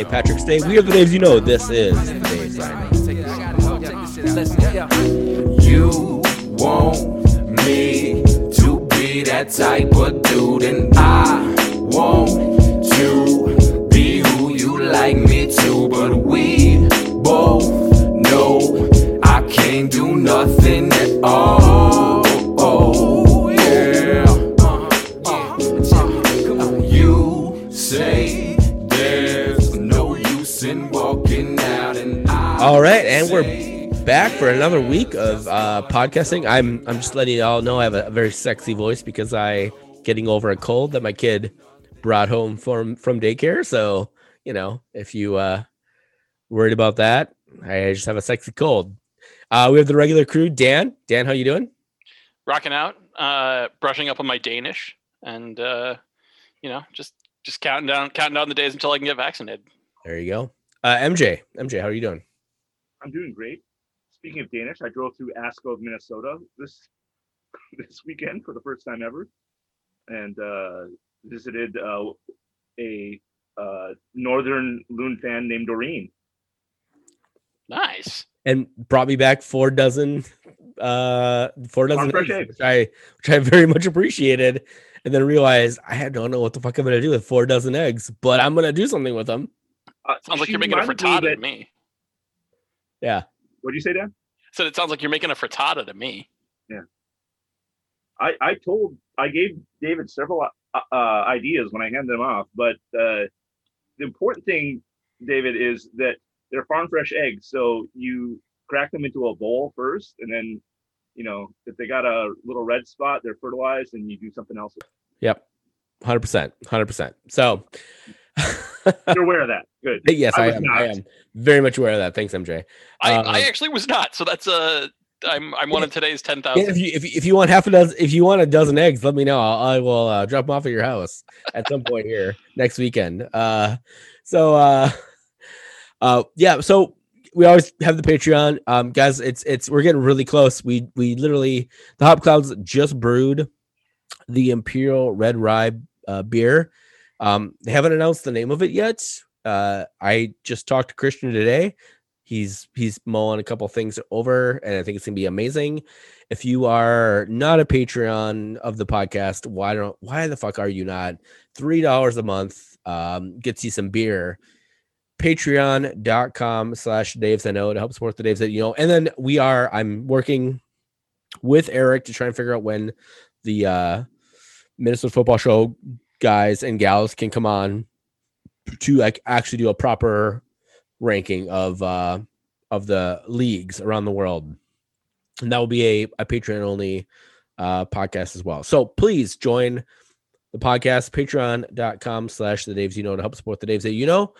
St. Patrick's Day. We are the Daves you know. This is the Daves. You want me to be that type of dude, and I want to be who you like me to. But we both know I can't do nothing at all. All right, and we're back for another week of uh, podcasting. I'm I'm just letting you all know I have a very sexy voice because I getting over a cold that my kid brought home from from daycare. So you know, if you uh worried about that, I just have a sexy cold. Uh, we have the regular crew. Dan, Dan, how you doing? rocking out, uh, brushing up on my Danish, and uh, you know, just just counting down, counting down the days until I can get vaccinated. There you go. Uh, MJ, MJ, how are you doing? I'm doing great. Speaking of Danish, I drove through Askov, Minnesota this this weekend for the first time ever, and uh, visited uh, a uh, northern loon fan named Doreen. Nice. And brought me back four dozen, uh, four dozen fresh eggs, eggs. which I which I very much appreciated. And then realized I had don't know what the fuck I'm gonna do with four dozen eggs, but I'm gonna do something with them. Uh, Sounds like you're making a reminded me frittata to me. Yeah. What'd you say, Dan? So it sounds like you're making a frittata to me. Yeah. I, I told I gave David several uh, uh, ideas when I handed them off, but uh, the important thing, David, is that they're farm fresh eggs. So you crack them into a bowl first, and then, you know, if they got a little red spot, they're fertilized, and you do something else. Yep. Hundred percent. Hundred percent. So You're aware of that. Good. yes, I I, am. not. I am very much aware of that. Thanks, MJ. I, Um, I actually was not. So that's uh, I'm I'm one of today's ten thousand. If you if, you- if you want half a dozen, if you want a dozen eggs, let me know. I'll, I will uh, drop them off at your house at some point here next weekend. Uh, so uh, uh, yeah. So we always have the Patreon, um, guys. It's it's we're getting really close. We we literally the Hop Clouds just brewed the Imperial Red Rye uh, beer. Um, they haven't announced the name of it yet. Uh, I just talked to Christian today. He's he's mulling a couple things over, and I think it's gonna be amazing. If you are not a Patreon of the podcast, why don't why the fuck are you not? Three dollars a month um, gets you some beer. Patreon.com slash Daves I know to help support the Daves that you know. And then we are I'm working with Eric to try and figure out when the uh Minnesota football show guys and gals can come on to like actually do a proper ranking of uh of the leagues around the world. And that will be a, a patreon only uh podcast as well. So please join the podcast patreon.com slash the daves you know to help support the daves that you know.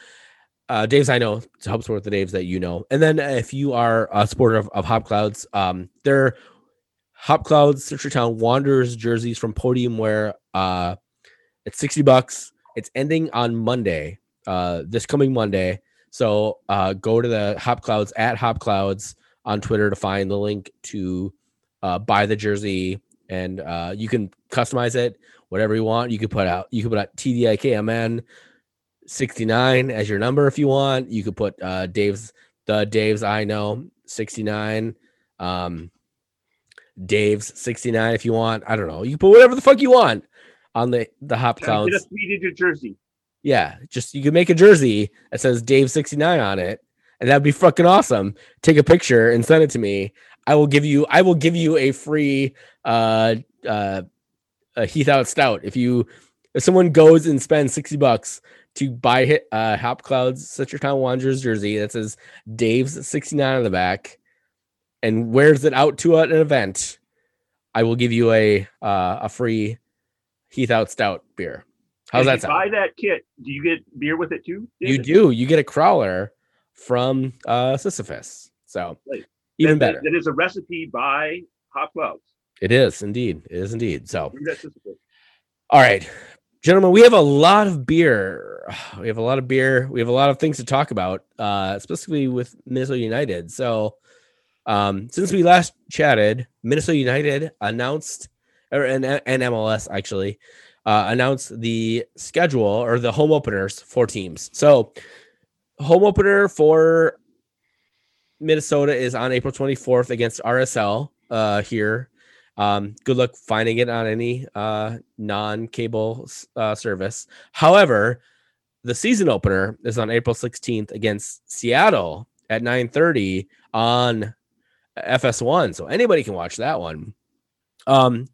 Uh daves i know to help support the daves that you know. And then if you are a supporter of, of hop clouds um they're hop clouds Citra town wanderers jerseys from podium wear uh it's 60 bucks. It's ending on monday uh this coming monday. So uh go to the hop clouds at hop clouds on twitter to find the link to uh buy the jersey and uh you can customize it whatever you want. You could put out you could put out tdikmn 69 as your number if you want. You could put uh dave's the dave's i know 69 um dave's 69 if you want. I don't know. You can put whatever the fuck you want on the the hop Get clouds a three-digit jersey. yeah, just you can make a jersey that says Dave 69 on it, and that'd be fucking awesome. Take a picture and send it to me. I will give you I will give you a free uh uh a Heath out stout if you if someone goes and spends 60 bucks to buy hit uh Hop Clouds Citra Town Wanderers jersey that says Dave's 69 on the back and wears it out to an event, I will give you a uh a free Heath out stout beer. How's If that you sound? Buy that kit. Do you get beer with it too? You do. You get a crawler from uh Sisyphus. So Right. even That- better. That is a recipe by Hop Clouds. It is indeed. It is indeed. So Read that Sisyphus. all right. Gentlemen, we have a lot of beer. We have a lot of beer. We have a lot of things to talk about, uh, specifically with Minnesota United. So um, since we last chatted, Minnesota United announced or and, and MLS actually uh, announced the schedule or the home openers for teams. So, home opener for Minnesota is on April 24th against RSL uh, here. Um, good luck finding it on any uh, non-cable uh, service. However, the season opener is on April 16th against Seattle at 9:30 on FS1. So anybody can watch that one. Um,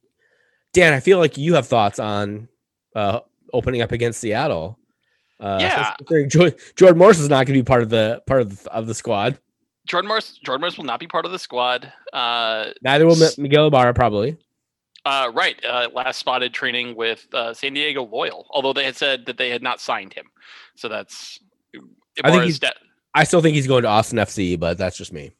Dan, I feel like you have thoughts on uh, opening up against Seattle. Uh, Yeah. Jordan, Morris is not going to be part of the part of the, of the squad. Jordan Morris, Jordan Morris will not be part of the squad. Uh, Neither will S- Miguel Ibarra probably. uh, right. Uh, last spotted training with uh, San Diego Loyal, although they had said that they had not signed him. So that's. I think he's- de- I still think he's going to Austin FC, but that's just me.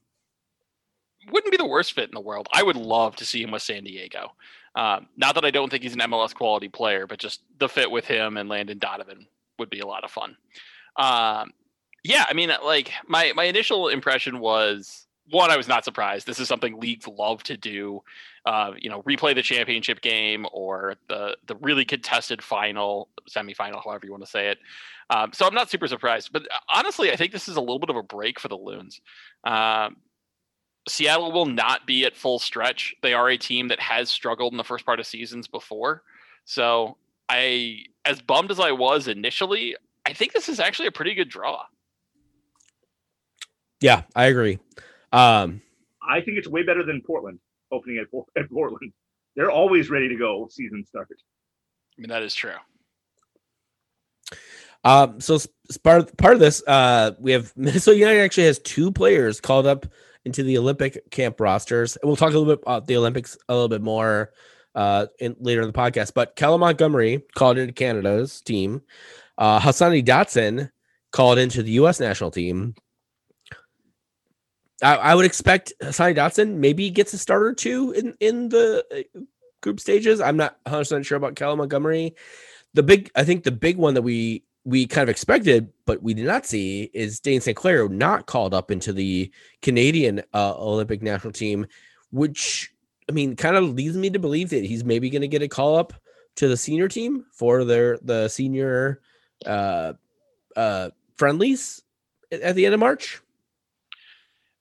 wouldn't be the worst fit in the world. I would love to see him with San Diego. Um, not that I don't think he's an MLS quality player, but just the fit with him and Landon Donovan would be a lot of fun. Um, yeah, I mean, like my my initial impression was one, I was not surprised. This is something leagues love to do. Uh, you know, replay the championship game or the the really contested final, semifinal, however you want to say it. Um, so I'm not super surprised. But honestly, I think this is a little bit of a break for the Loons. Um, Seattle will not be at full stretch. They are a team that has struggled in the first part of seasons before. So I, as bummed as I was initially, I think this is actually a pretty good draw. Yeah, I agree. Um, I think it's way better than Portland opening at, at Portland. They're always ready to go. Season start. I mean, that is true. Um, so s- s- part of, part of this, uh, we have Minnesota United actually has two players called up into the Olympic camp rosters. And we'll talk a little bit about the Olympics a little bit more uh, in later in the podcast. But Callum Montgomery called into Canada's team. Uh, Hassani Dotson called into the U.S. national team. I, I would expect Hassani Dotson maybe gets a start or two in in the uh, group stages. I'm not 100 percent sure about Callum Montgomery. The big, I think, the big one that we we kind of expected, but we did not see is Dane St. Clair not called up into the Canadian uh, Olympic national team, which I mean, kind of leads me to believe that he's maybe going to get a call up to the senior team for their the senior uh, uh, friendlies at, the end of March.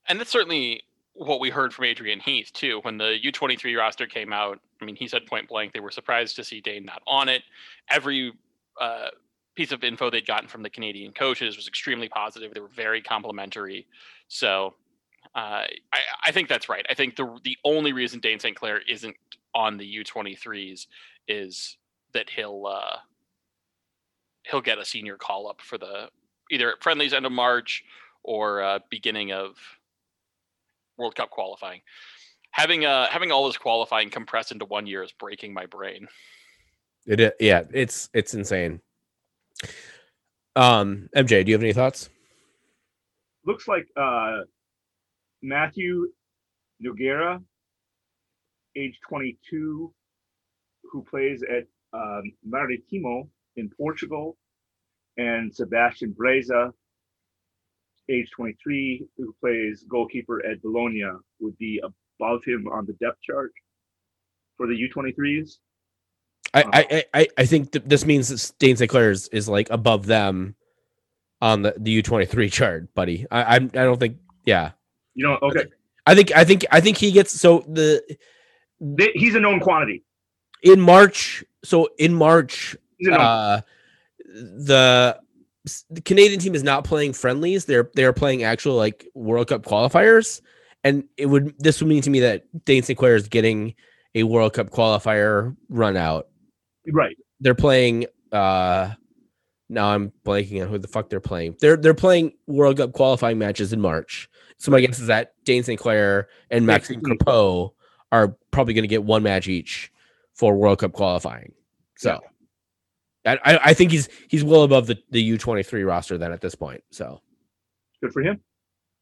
And that's certainly what we heard from Adrian Heath too. When the U23 roster came out, I mean, he said point blank they were surprised to see Dane not on it. Every uh, piece of info they'd gotten from the Canadian coaches was extremely positive. They were very complimentary. So uh, I, I think that's right. I think the the only reason Dane St. Clair isn't on the U23s is that he'll uh, he'll get a senior call up for the either at friendlies end of March or uh, beginning of World Cup qualifying. Having uh having all this qualifying compressed into one year is breaking my brain. It, yeah, it's it's insane. Um, MJ, do you have any thoughts? Looks like uh, Matthew Nogueira, age 22, who plays at um, Maritimo in Portugal, and Sebastian Breza, age 23, who plays goalkeeper at Bologna, would be above him on the depth chart for the U23s. I I I- I, I think th- this means that Dane St. Clair is, is like above them on the, the U twenty three chart, buddy. I I'm, I don't think. Yeah, You know, okay, I think I think I think he gets so the he's a known quantity. in March. So in March, He's a known uh, the the Canadian team is not playing friendlies. They're they're playing actual like World Cup qualifiers, and it would this would mean to me that Dane St. Clair is getting a World Cup qualifier run out. Right. they're playing uh now I'm blanking on who the fuck they're playing. They're they're playing World Cup qualifying matches in March. So my guess is that Dane St. Clair and Maxime Maxime Crepeau are probably going to get one match each for World Cup qualifying. So I, I I think he's he's well above the the U twenty three roster then at this point. So Good for him.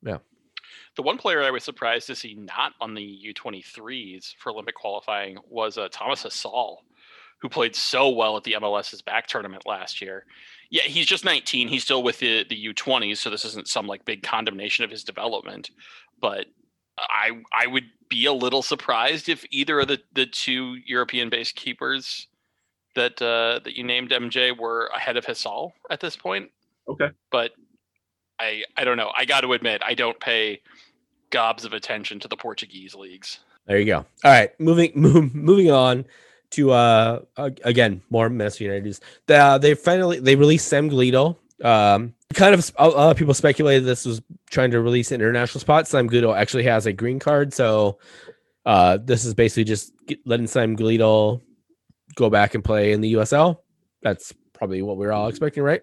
Yeah. The one player I was surprised to see not on the U23s for Olympic qualifying was uh, Thomas Hasal, who played so well at the MLS's back tournament last year. Yeah, he's just 19. He's still with the, the U20s, so this isn't some like big condemnation of his development. But I I would be a little surprised if either of the, the two European based keepers that uh, that you named MJ were ahead of Hasal at this point. Okay. But I I don't know. I got to admit I don't pay gobs of attention to the Portuguese leagues. There you go. All right, moving move, moving on to uh again more Minnesota United news. The, uh, they finally they released Sam Gleadle. Um, kind of a lot of people speculated this was trying to release international spot. Sam Gleadle actually has a green card, so uh, this is basically just letting Sam Gleadle go back and play in the USL. That's probably what we are all expecting, right?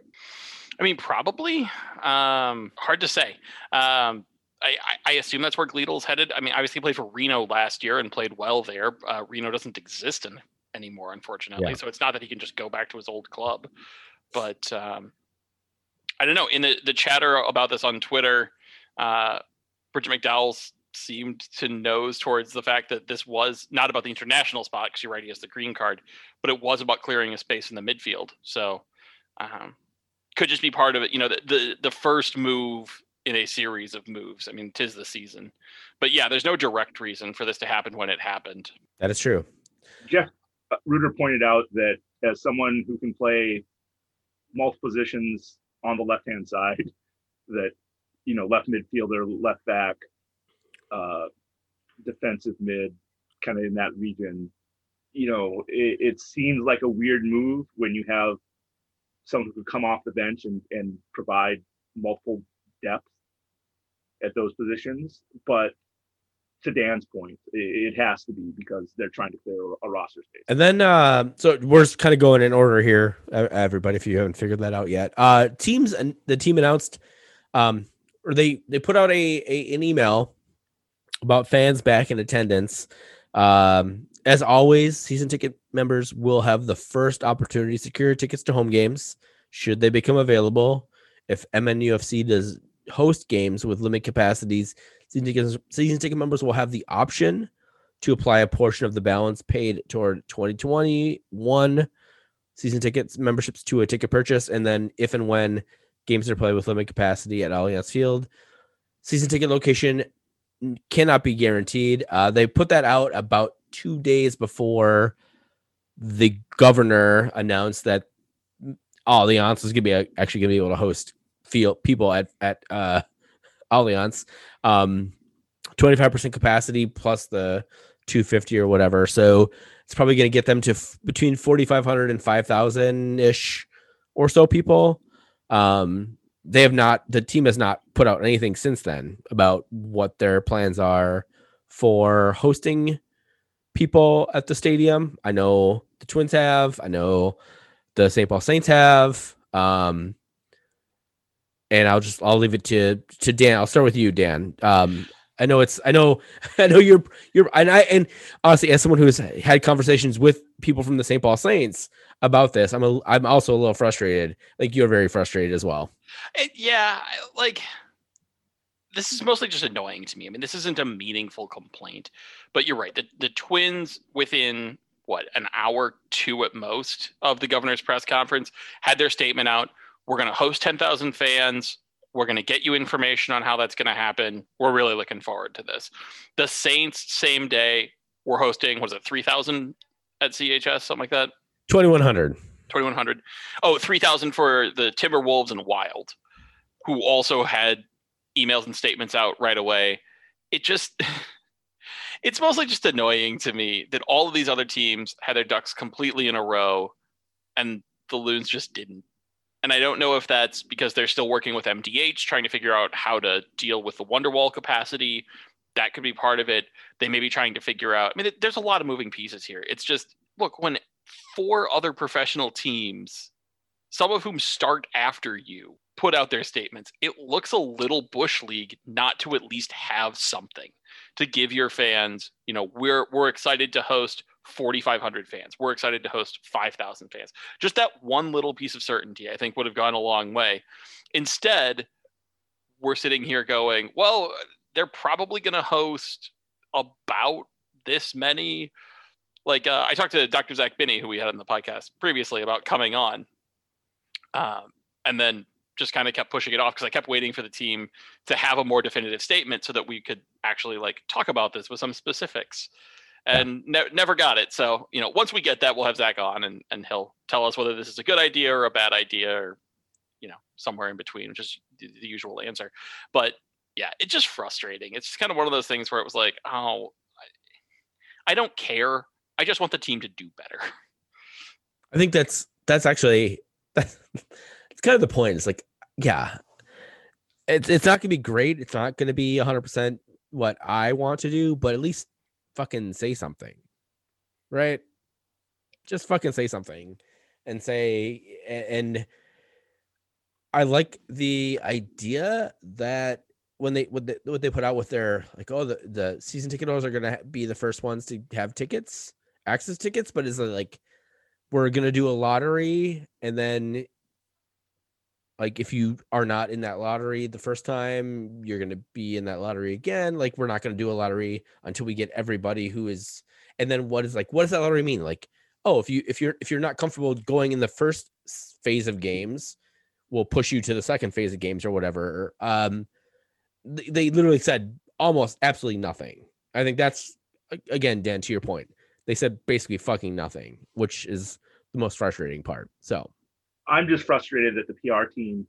I mean, probably. Um, hard to say. Um, I, I, assume that's where Gleadle's headed. I mean, obviously he played for Reno last year and played well there. Uh, Reno doesn't exist in, anymore, unfortunately. Yeah. So it's not that he can just go back to his old club. But um, I don't know. In the, the chatter about this on Twitter, uh, Bridget McDowell seemed to nose towards the fact that this was not about the international spot because you're right, he has the green card, but it was about clearing a space in the midfield. So um, could just be part of it. You know, the, the the first move in a series of moves. I mean, tis the season, but yeah, there's no direct reason for this to happen when it happened. That is true. Jeff Rueter pointed out that as someone who can play multiple positions on the left hand side, that you know, left midfielder, left back, uh, defensive mid, kind of in that region. You know, it, it seems like a weird move when you have someone who could come off the bench and, and provide multiple depth at those positions. But to Dan's point, it, has to be because they're trying to clear a, roster space. And then, uh, so we're kind of going in order here, everybody. If you haven't figured that out yet, uh, teams and the team announced, um, or they they put out a, a an email about fans back in attendance. Um, as always, season ticket members will have the first opportunity to secure tickets to home games should they become available. If MNUFC does host games with limited capacities, season ticket, season ticket members will have the option to apply a portion of the balance paid toward 2021 season tickets memberships to a ticket purchase. And then, if and when games are played with limited capacity at Allianz Field, season ticket location cannot be guaranteed. Uh, they put that out about two days before the governor announced that Allianz is going to be actually going to be able to host field people at at uh, Allianz. Um, 25% capacity plus the 250 or whatever. So it's probably going to get them to f- between 4,500 and 5,000 ish or so people. Um, they have not, the team has not put out anything since then about what their plans are for hosting people at the stadium. I know the Twins have, I know the St. Paul Saints have. Um, and I'll just I'll leave it to to Dan. I'll start with you, Dan. Um, I know it's I know I know you're you're and I and honestly as someone who's had conversations with people from the St. Paul Saints about this, I'm a I'm also a little frustrated. Like you're very frustrated as well. It, yeah, like this is mostly just annoying to me. I mean, this isn't a meaningful complaint, but you're right. The the Twins within what an hour two at most of the governor's press conference had their statement out we're going to host 10,000 fans. We're going to get you information on how that's going to happen. We're really looking forward to this. The Saints, same day, we're hosting, was it 3,000 at CHS, something like that? 2,100. 2,100. Oh, 3,000 for the Timberwolves and Wild, who also had emails and statements out right away. It just. it's mostly just annoying to me that all of these other teams had their ducks completely in a row and the loons just didn't and I don't know if that's because they're still working with MDH, trying to figure out how to deal with the Wonderwall capacity. That could be part of it. They may be trying to figure out. I mean, there's a lot of moving pieces here. It's just look when four other professional teams, some of whom start after you, put out their statements. It looks a little bush league not to at least have something to give your fans. You know, we're we're excited to host 4,500 fans. We're excited to host 5,000 fans. Just that one little piece of certainty, I think, would have gone a long way. Instead, we're sitting here going, well, they're probably going to host about this many. Like, uh, I talked to Dr. Zach Binney, who we had on the podcast previously, about coming on. Um, and then just kind of kept pushing it off because I kept waiting for the team to have a more definitive statement so that we could actually like talk about this with some specifics. And ne- never got it. So you know, once we get that, we'll have Zach on, and and he'll tell us whether this is a good idea or a bad idea, or you know, somewhere in between, which is the, usual answer. But yeah, it's just frustrating. It's just kind of one of those things where it was like, oh, I, don't care. I just want the team to do better. I think that's that's actually that's it's kind of the point. It's like, yeah, it's it's not gonna be great. It's not gonna be hundred percent what I want to do, but at least fucking say something, right? Just fucking say something, and say and I like the idea that when they what they, what they put out with their like oh the the season ticket holders are gonna be the first ones to have tickets access tickets, but is like we're gonna do a lottery and then like if you are not in that lottery the first time you're going to be in that lottery again like we're not going to do a lottery until we get everybody who is and then what is like what does that lottery mean? Like oh if you if you're if you're not comfortable going in the first phase of games we'll push you to the second phase of games or whatever um they, they literally said almost absolutely nothing. I think that's again dan to your point they said basically fucking nothing which is the most frustrating part so I'm just frustrated that the PR team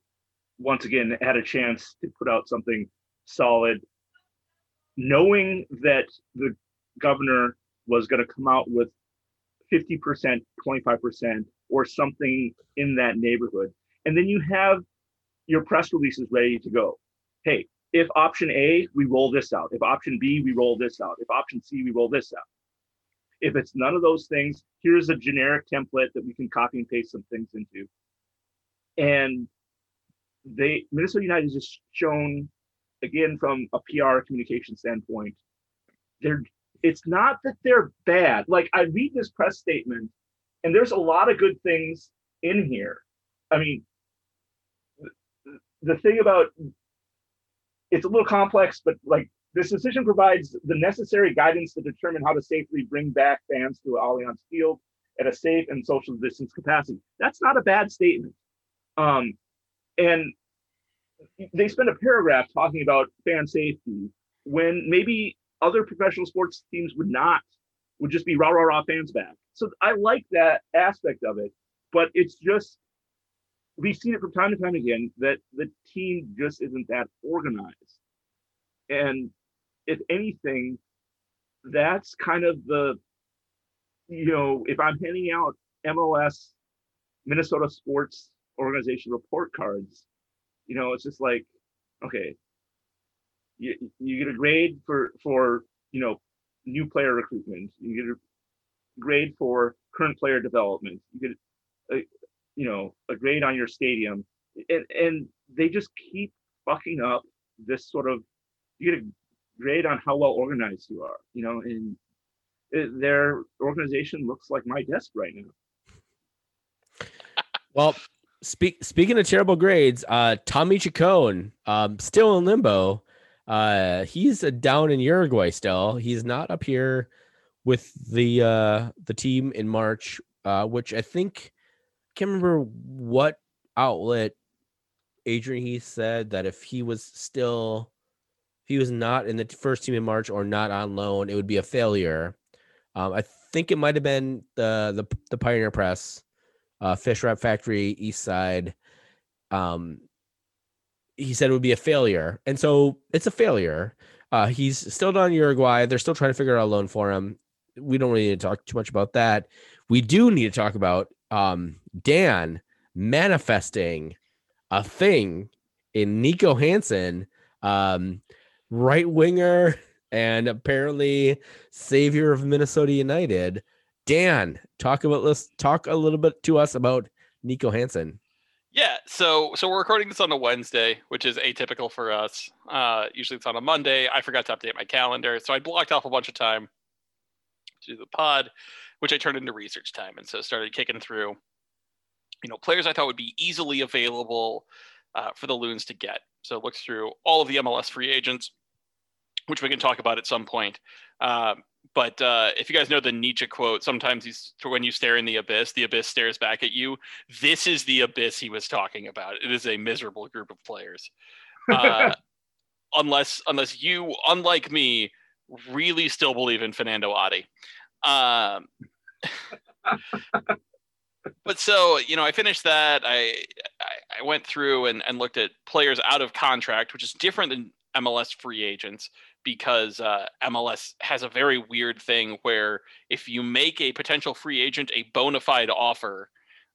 once again had a chance to put out something solid, knowing that the governor was going to come out with 50%, 25%, or something in that neighborhood. And then you have your press releases ready to go. Hey, if option A, we roll this out. If option B, we roll this out. If option C, we roll this out. If it's none of those things, here's a generic template that we can copy and paste some things into and they Minnesota United has just shown again from a PR communication standpoint, they're it's not that they're bad. Like I read this press statement, and there's a lot of good things in here. I mean, the thing about it's a little complex, but like this decision provides the necessary guidance to determine how to safely bring back fans to Allianz Field at a safe and social distance capacity. That's not a bad statement. Um, and they spend a paragraph talking about fan safety when maybe other professional sports teams would not, would just be rah rah rah fans back. So I like that aspect of it, but it's just we've seen it from time to time again that the team just isn't that organized. And if anything, that's kind of the, you know, if I'm handing out MLS Minnesota sports organization report cards, you know, it's just like, okay, you, you get a grade for for you know new player recruitment. You get a grade for current player development. You get a you know a grade on your stadium, and and they just keep fucking up this sort of. You get a grade on how well organized you are. You know, and it, their organization looks like my desk right now. Well, Speak, speaking of terrible grades, uh, Tommy Chacon, um, still in limbo. Uh, he's down in Uruguay still. He's not up here with the uh, the team in March, uh, which I think I can't remember what outlet Adrian he said that if he was still if he was not in the first team in March or not on loan, it would be a failure. Um, I think it might have been the the the Pioneer Press uh, Fish Wrap Factory, East Side. Um, he said it would be a failure, and so it's a failure. Uh, he's still down in Uruguay. They're still trying to figure out a loan for him. We don't really need to talk too much about that. We do need to talk about um, Dan manifesting a thing in Niko Hansen, um, right winger and apparently savior of Minnesota United. Dan, talk about let's talk a little bit to us about Niko Hansen. Yeah, so so we're recording this on a Wednesday, which is atypical for us. Uh, usually it's on a Monday. I forgot to update my calendar, so I blocked off a bunch of time to do the pod, which I turned into research time, and so started kicking through, you know, players I thought would be easily available uh, for the Loons to get. So looked through all of the MLS free agents, which we can talk about at some point. Um, but uh, if you guys know the Nietzsche quote, sometimes he's when you stare in the abyss, the abyss stares back at you. This is the abyss he was talking about. It is a miserable group of players. Uh, unless unless you, unlike me, really still believe in Fernando Adi. Um, but so you know, I finished that. I I, I went through and, and looked at players out of contract, which is different than MLS free agents because uh, MLS has a very weird thing where if you make a potential free agent a bona fide offer,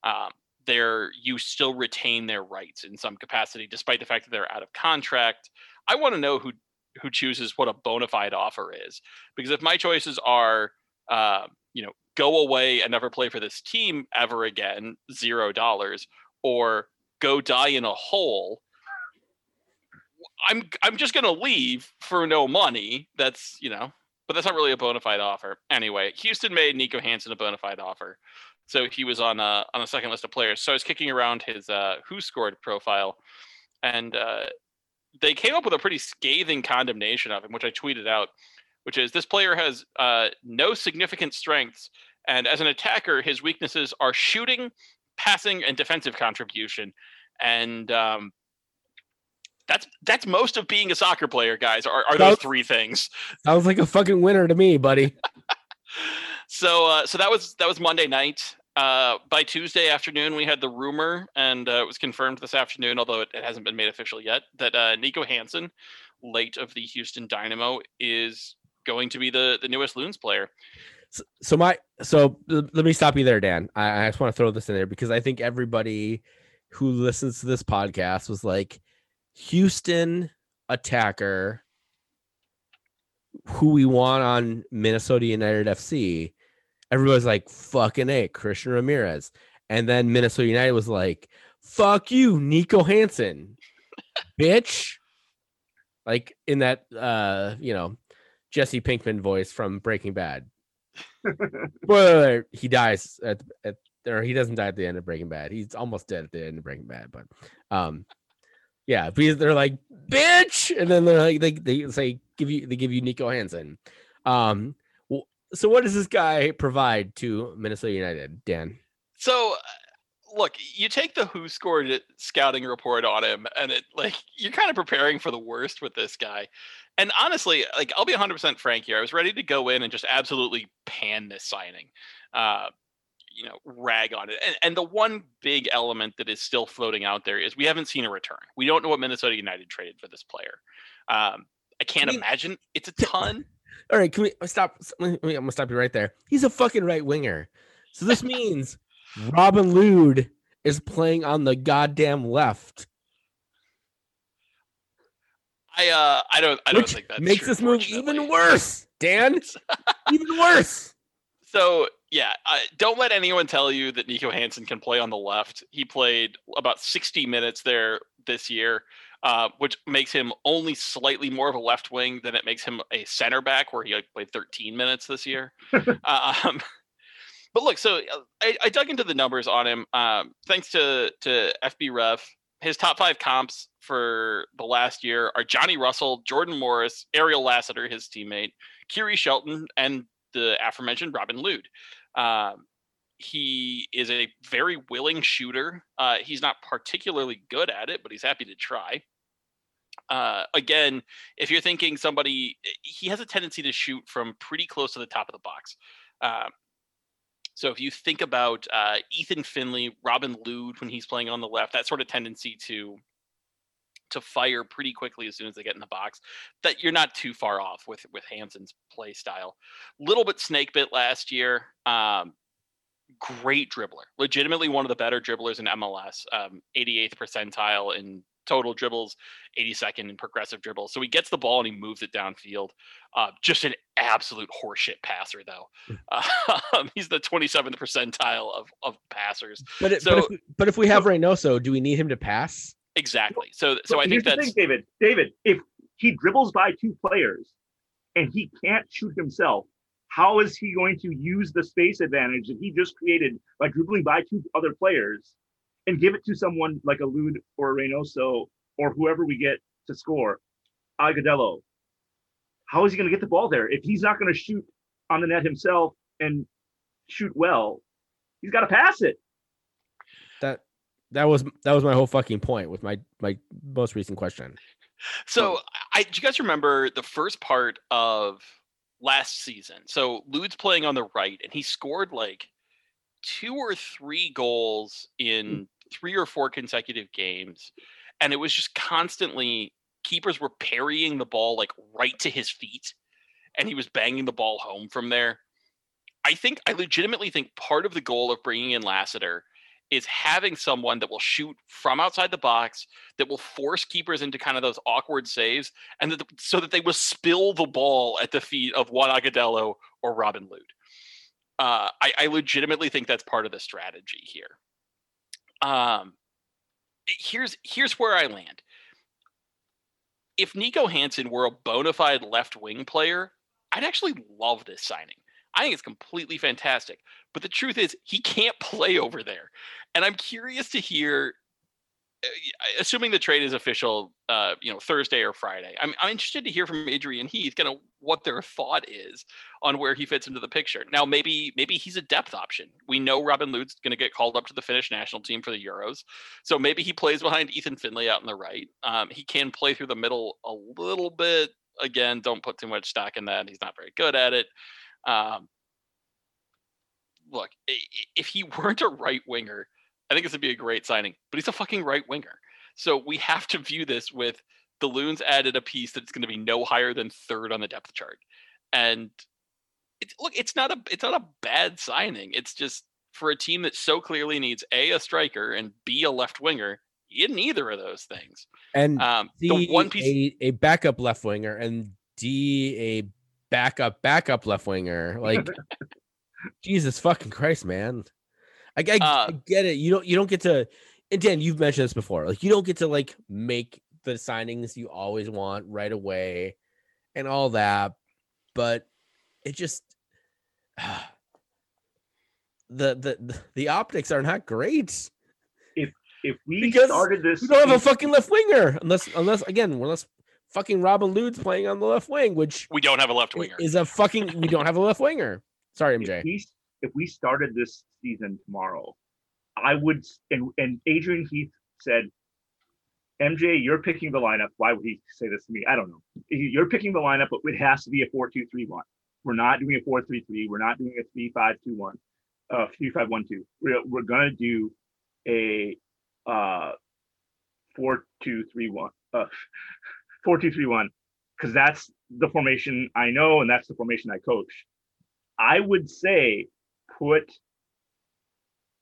um, there you still retain their rights in some capacity, despite the fact that they're out of contract. I want to know who who chooses what a bona fide offer is, because if my choices are, uh, you know, go away and never play for this team ever again, zero dollars, or go die in a hole I'm I'm just gonna leave for no money. That's you know, but that's not really a bona fide offer. Anyway, Houston made Niko Hansen a bona fide offer, so he was on a on a second list of players. So I was kicking around his uh, WhoScored profile, and uh, they came up with a pretty scathing condemnation of him, which I tweeted out, which is this player has uh, no significant strengths, and as an attacker, his weaknesses are shooting, passing, and defensive contribution. And um, that's that's most of being a soccer player, guys. Are, are those three things? Sounds like a fucking winner to me, buddy. so uh, so that was that was Monday night. Uh, by Tuesday afternoon, we had the rumor, and uh, it was confirmed this afternoon, although it, it hasn't been made official yet, that uh, Niko Hansen, late of the Houston Dynamo, is going to be the the newest Loons player. So, so my so let me stop you there, Dan. I, I just want to throw this in there because I think everybody who listens to this podcast was like, Houston attacker who we want on Minnesota United FC, everybody's like, fucking A, Christian Ramirez. And then Minnesota United was like, fuck you, Niko Hansen, bitch. Like in that, uh, you know, Jesse Pinkman voice from Breaking Bad. Spoiler he dies at, at, or he doesn't die at the end of Breaking Bad. He's almost dead at the end of Breaking Bad, but, um, yeah, because they're like, bitch, and then they're like, they they say give you they give you Niko Hansen. Um, so what does this guy provide to Minnesota United, Dan? So, uh, look, you take the WhoScored scouting report on him, and it like you're kind of preparing for the worst with this guy. And honestly, like I'll be 100% frank here, I was ready to go in and just absolutely pan this signing. Uh, you know rag on it. And, and the one big element that is still floating out there is we haven't seen a return. We don't know what Minnesota United traded for this player. Um, I can't we, imagine it's a ton. All right, can we uh, stop? I'm gonna stop you right there. He's a fucking right winger, so this means Robin Lod is playing on the goddamn left. I uh I don't I don't Which think that makes true, this move even worse, Dan. even worse. So yeah, don't let anyone tell you that Niko Hansen can play on the left. He played about 60 minutes there this year, uh, which makes him only slightly more of a left wing than it makes him a center back, where he like, played 13 minutes this year. um, but look, so uh, I, I, dug into the numbers on him. Um, thanks to to FB Ref, his top five comps for the last year are Johnny Russell, Jordan Morris, Ariel Lassiter, his teammate, Khiry Shelton, and the aforementioned Robin Lod. Um, he is a very willing shooter. Uh, he's not particularly good at it, but he's happy to try. Uh, again, if you're thinking somebody, he has a tendency to shoot from pretty close to the top of the box. Um, so if you think about uh, Ethan Finlay, Robin Lod when he's playing on the left, that sort of tendency to to fire pretty quickly as soon as they get in the box. That you're not too far off with with Hansen's play style. Little bit snake bit last year. Um, great dribbler, legitimately one of the better dribblers in MLS. Um, 88th percentile in total dribbles, 82nd in progressive dribbles. So he gets the ball and he moves it downfield. Uh, just an absolute horseshit passer, though. Uh, he's the 27th percentile of, of passers. But, it, so, but, if, but if we have Reynoso, do we need him to pass? Exactly. So so I think that's thing, David. David, if he dribbles by two players and he can't shoot himself, how is he going to use the space advantage that he just created by dribbling by two other players and give it to someone like a Lod or a Reynoso or whoever we get to score, Agudelo? How is he going to get the ball there if he's not going to shoot on the net himself and shoot well, he's got to pass it. That was that was my whole fucking point with my my most recent question. So, I do you guys remember the first part of last season? So Lod's playing on the right, and he scored like two or three goals in hmm. three or four consecutive games, and it was just constantly keepers were parrying the ball like right to his feet, and he was banging the ball home from there. I think I legitimately think part of the goal of bringing in Lassiter is having someone that will shoot from outside the box that will force keepers into kind of those awkward saves and that, so that they will spill the ball at the feet of Juan Agudelo or Robin Lod. Uh, I, I, legitimately think that's part of the strategy here. Um, here's here's where I land. If Niko Hansen were a bona fide left wing player, I'd actually love this signing. I think it's completely fantastic. But the truth is, he can't play over there. And I'm curious to hear, uh, assuming the trade is official, uh, you know, Thursday or Friday. I'm, I'm interested to hear from Adrian Heath, kind of what their thought is on where he fits into the picture. Now, maybe maybe he's a depth option. We know Robin Lod's going to get called up to the Finnish national team for the Euros, so maybe he plays behind Ethan Finlay out on the right. Um, he can play through the middle a little bit. Again, don't put too much stock in that. He's not very good at it. Um, look, if he weren't a right winger, I think this would be a great signing. But he's a fucking right winger, so we have to view this with the Loons added a piece that's going to be no higher than third on the depth chart, and it's look, it's not a it's not a bad signing. It's just for a team that so clearly needs a a striker and b a left winger. You neither of those things. And um, C, the one piece a, a backup left winger and D a backup backup left winger. Like Jesus fucking Christ, man. I, I, uh, I, get it. You don't you don't get to and Dan, you've mentioned this before. Like you don't get to like make the signings you always want right away and all that, but it just uh, the, the the optics are not great. If if we because started this we don't have a fucking left winger unless unless again unless fucking Robin Lod's playing on the left wing, which we don't have a left winger. Is a fucking we don't have a left winger. Sorry, MJ. If we, if we started this season tomorrow, I would. And, and Adrian Heath said, MJ, you're picking the lineup. Why would he say this to me? I don't know. You're picking the lineup, but it has to be a 4 2 3 1. We're not doing a 4 3 3. We're not doing a 3 5 2 1, uh, 3 5 1 2. We're, we're to do a uh, 4 2 3 1. Uh, 4 2 3 1 because that's the formation I know and that's the formation I coach. I would say put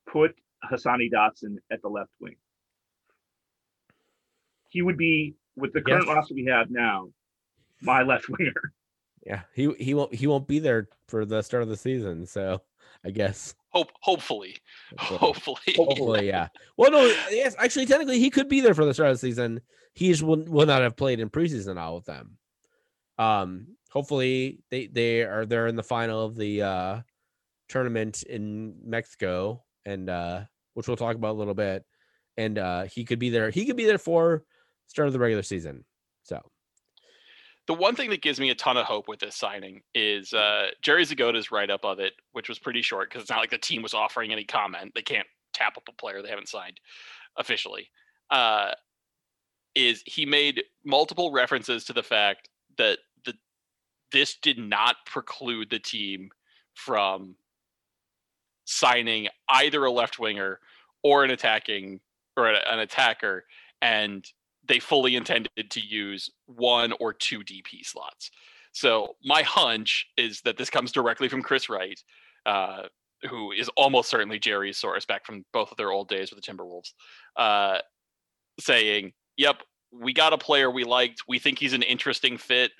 put Hassani Dotson at the left wing. He would be with the current yes. roster we have now, my left winger. Yeah, he he won't he won't be there for the start of the season, so I guess. Hope hopefully. Hopefully. Hopefully, yeah. Well, no, yes, actually technically he could be there for the start of the season. He just will, will not have played in preseason all of them. Um hopefully they they are there in the final of the uh tournament in Mexico and uh which we'll talk about a little bit. And uh he could be there he could be there for start of the regular season so. The one thing that gives me a ton of hope with this signing is uh Jerry Zgoda's write up of it which was pretty short because it's not like the team was offering any comment. They can't tap up a player they haven't signed officially. Uh is he made multiple references to the fact that this did not preclude the team from signing either a left winger or an attacking or an attacker and they fully intended to use one or two DP slots. So my hunch is that this comes directly from Chris Wright, uh, who is almost certainly Jerry's source back from both of their old days with the Timberwolves, uh, saying, "Yep, we got a player we liked. We think he's an interesting fit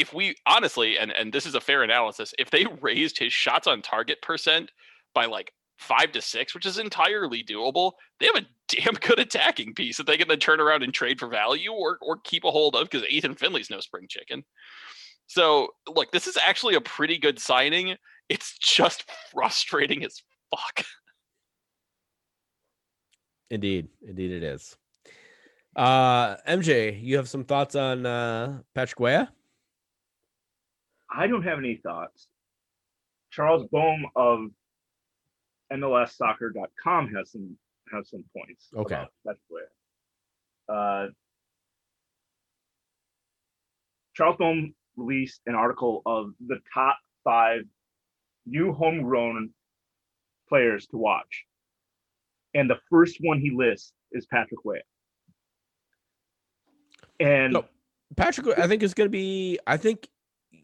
if we honestly, and and this is a fair analysis, if they raised his shots on target percent by like five to six, which is entirely doable, they have a damn good attacking piece that they can then turn around and trade for value or or keep a hold of because Ethan Finlay's no spring chicken. So look, this is actually a pretty good signing. It's just frustrating as fuck. Indeed, indeed it is. Uh MJ, you have some thoughts on uh Patrick Weah? I don't have any thoughts. Charles Boehm of MLSsoccer.com has some has some points. Okay. Patrick Weah. Uh, Charles Boehm released an article of the top five new homegrown players to watch, and the first one he lists is Patrick Weah. And No. Patrick, I think is going to be. I think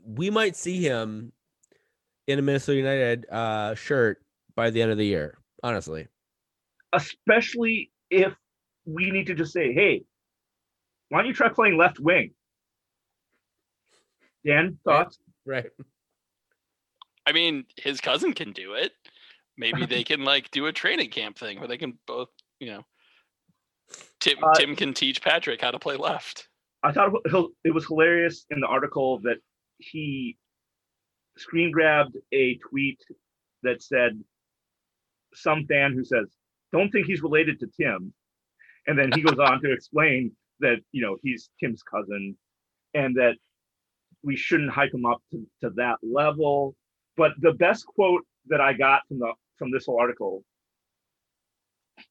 we might see him in a Minnesota United uh, shirt by the end of the year. Honestly, especially if we need to just say, hey, why don't you try playing left wing? Dan, thoughts? right? I mean, his cousin can do it. Maybe they can like do a training camp thing where they can both, you know, Tim Uh, Tim can teach Patrick how to play left. I thought it it was hilarious in the article that he screen grabbed a tweet that said some fan who says, "Don't think he's related to Tim," and then he goes on to explain that you know he's Tim's cousin, and that we shouldn't hype him up to, to that level. But the best quote that I got from the from this whole article,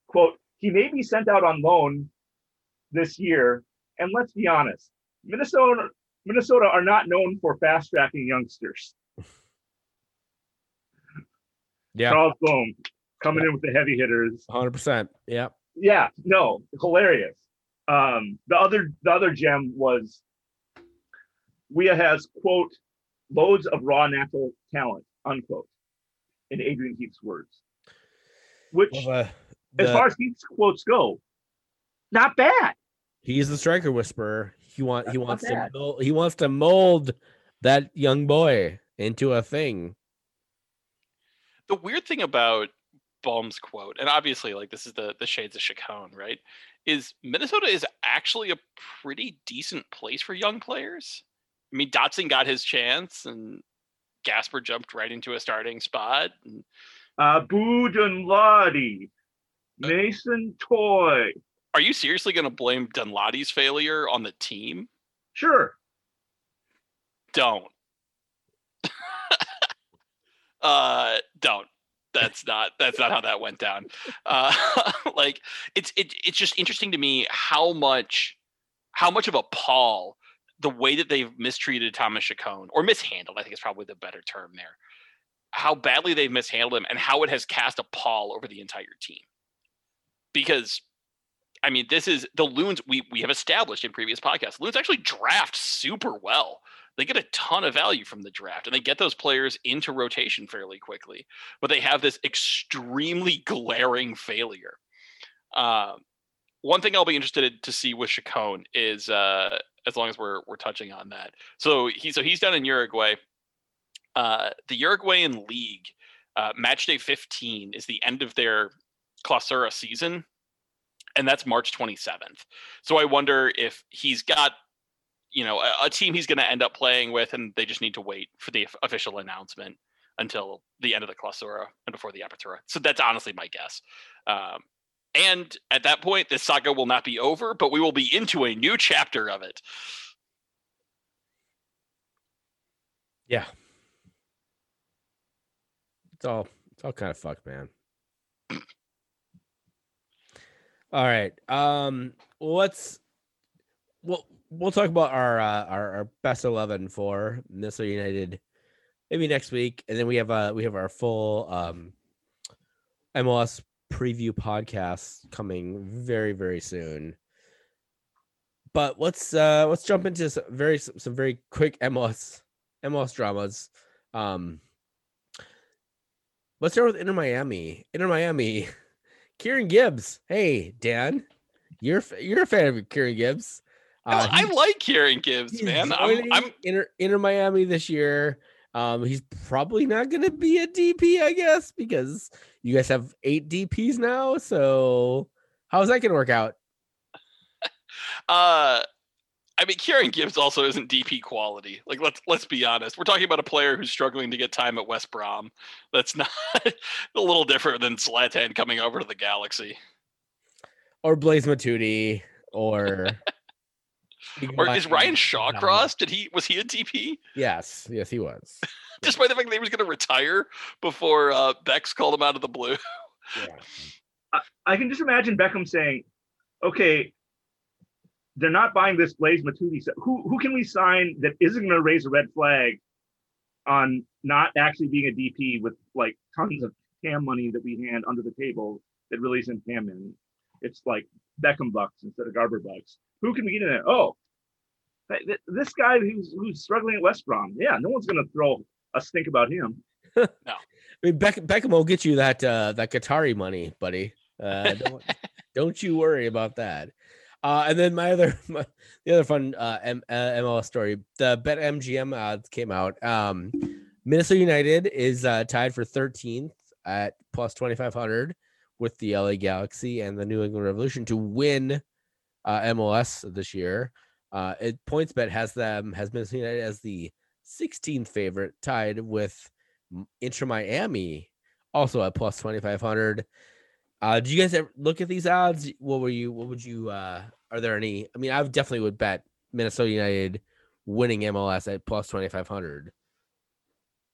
quote, he may be sent out on loan this year and let's be honest, Minnesota Minnesota are not known for fast tracking youngsters. Yeah, Charles Boehm coming in with the heavy hitters. hundred percent. Yeah, Yeah, no, hilarious. Um, the other the other gem was Weah has quote loads of raw natural talent unquote in Adrian Heath's words, which Well, uh, as far as Heath's quotes go, not bad. he's the striker whisperer. He want he wants to mold, he wants to mold that young boy into a thing. The weird thing about Boehm's quote, and obviously like this is the the shades of Chacon, right? Is Minnesota is actually a pretty decent place for young players. I mean, Dotson got his chance and Gasper jumped right into a starting spot. And Abu Danladi, uh, Mason Toye. Are you seriously going to blame Danladi's failure on the team? Sure. Don't. uh, don't. That's not. That's not how that went down. Uh, like it's it, it's just interesting to me how much how much of a pall the way that they've mistreated Thomas Chacon or mishandled. I think is probably the better term there. How badly they've mishandled him and how it has cast a pall over the entire team. Because I mean, this is the loons we we have established in previous podcasts. Loons actually draft super well. They get a ton of value from the draft, and they get those players into rotation fairly quickly. But they have this extremely glaring failure. Um, one thing I'll be interested to see with Chacon is, uh, as long as we're we're touching on that. So he so he's down in Uruguay. Uh, the Uruguayan league, uh, match day 15 is the end of their Clausura season, and that's March 27th. So I wonder if he's got, you know, a, a team he's going to end up playing with, and they just need to wait for the of- official announcement until the end of the Clausura and before the Apertura. So that's honestly my guess. Um, and at that point, this saga will not be over, but we will be into a new chapter of it. Yeah, it's all it's all kind of fucked, man. All right, um, let's we'll we'll talk about our uh, our, our best eleven for Minnesota United maybe next week, and then we have uh we have our full um MLS preview podcast coming very very soon. But let's uh let's jump into some very some very quick MLS MLS dramas. Um let's start with Inter Miami. Inter Miami, Kieran Gibbs. Hey Dan, you're you're a fan of Kieran Gibbs. Uh, I like Kieran Gibbs, man. I'm, I'm Inter, Inter Miami this year. Um, he's probably not going to be a DP, I guess, because you guys have eight DPs now. So how's that going to work out? Uh, I mean, Kieran Gibbs also isn't DP quality. Like, let's let's be honest. We're talking about a player who's struggling to get time at West Brom. That's not a little different than Zlatan coming over to the Galaxy. Or Blaise Matuidi, or Or is Ryan Shaw Shawcross? Did he was he a DP? Yes, yes, he was. Despite the fact that he was going to retire before uh, Bex called him out of the blue. Yeah. I, I can just imagine Beckham saying, "Okay, they're not buying this Blaise Matuidi. So who who can we sign that isn't going to raise a red flag on not actually being a DP with like tons of TAM money that we hand under the table that really isn't TAM money? It's like Beckham bucks instead of Garber bucks. Who can we get in there? Oh, th- th- this guy who's who's struggling at West Brom. Yeah, no one's going to throw a stink about him. no, I mean, Beck, Beckham will get you that uh, that Qatari money, buddy. Uh, don't, don't you worry about that. Uh, and then my other, my, the other fun uh, M- uh, MLS story, the Bet MGM odds came out. Um, Minnesota United is uh, tied for 13th at plus 2500 with the LA Galaxy and the New England Revolution to win uh, MLS this year. Uh, it PointsBet has them has Minnesota United as the 16th favorite, tied with Inter Miami, also at plus 2500. Uh, do you guys ever look at these odds? What were you? What would you? Uh, are there any? I mean, I definitely would bet Minnesota United winning MLS at plus 2500.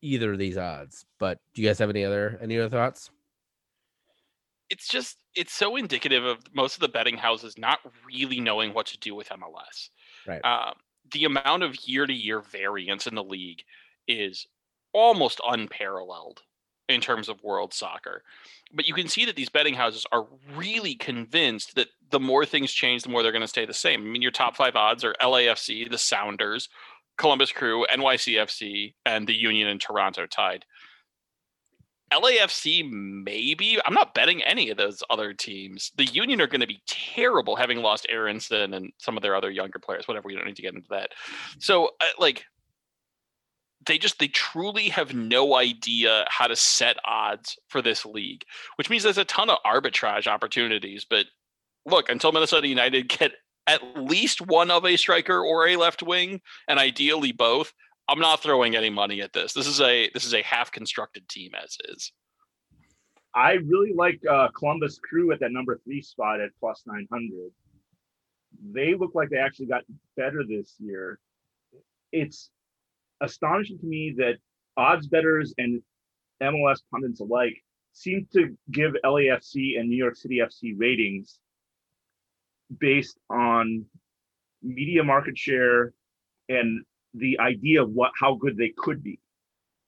Either of these odds, but do you guys have any other any other thoughts? It's just it's so indicative of most of the betting houses not really knowing what to do with MLS. Right. Um, the amount of year to year variance in the league is almost unparalleled in terms of world soccer. But you can see that these betting houses are really convinced that the more things change, the more they're going to stay the same. I mean, your top five odds are LAFC, the Sounders, Columbus Crew, NYCFC, and the Union in Toronto tied. LAFC, maybe. I'm not betting any of those other teams. The Union are going to be terrible, having lost Aaronson and some of their other younger players. Whatever, we don't need to get into that. So, uh, like, they just they truly have no idea how to set odds for this league, which means there's a ton of arbitrage opportunities. But look, until Minnesota United get at least one of a striker or a left wing, and ideally both, I'm not throwing any money at this. This is a this is a half constructed team as is. I really like uh, Columbus Crew at that number three spot at plus 900. They look like they actually got better this year. It's astonishing to me that odds bettors and MLS pundits alike seem to give LAFC and New York City FC ratings based on media market share and the idea of what how good they could be.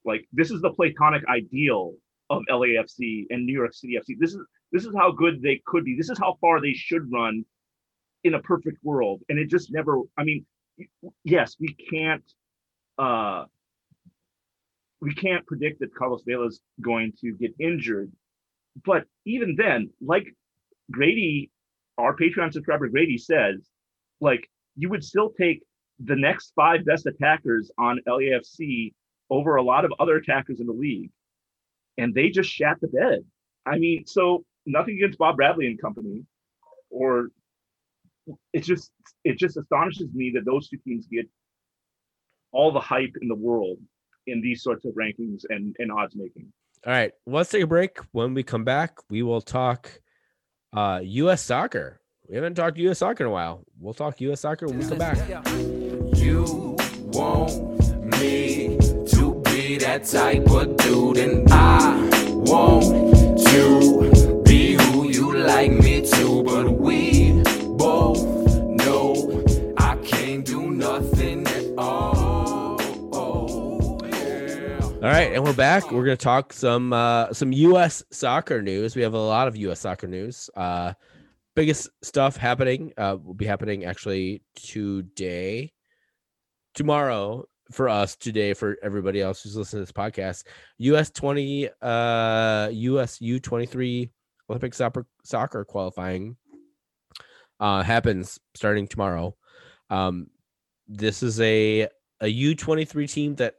Like this is the platonic ideal of LAFC and New York City FC. This is this is how good they could be. This is how far they should run in a perfect world. And it just never. I mean, yes, we can't. Uh we can't predict that Carlos Vela is going to get injured, but even then, like Grady, our Patreon subscriber Grady says, like you would still take the next five best attackers on LAFC over a lot of other attackers in the league. And they just shat the bed. I mean, so nothing against Bob Bradley and company, or it's just it just astonishes me that those two teams get all the hype in the world in these sorts of rankings and, and odds making. All right, let's take a break. When we come back, we will talk uh US soccer. We haven't talked US soccer in a while. We'll talk US soccer when we come back. You want me to be that type of dude, and I want to be who you like me to. But we right, and we're back. We're gonna talk some uh some US soccer news. We have a lot of US soccer news. Uh biggest stuff happening uh will be happening actually today tomorrow for us today for everybody else who's listening to this podcast us 20 uh us u23 olympic soccer soccer qualifying uh happens starting tomorrow um this is a a u23 team that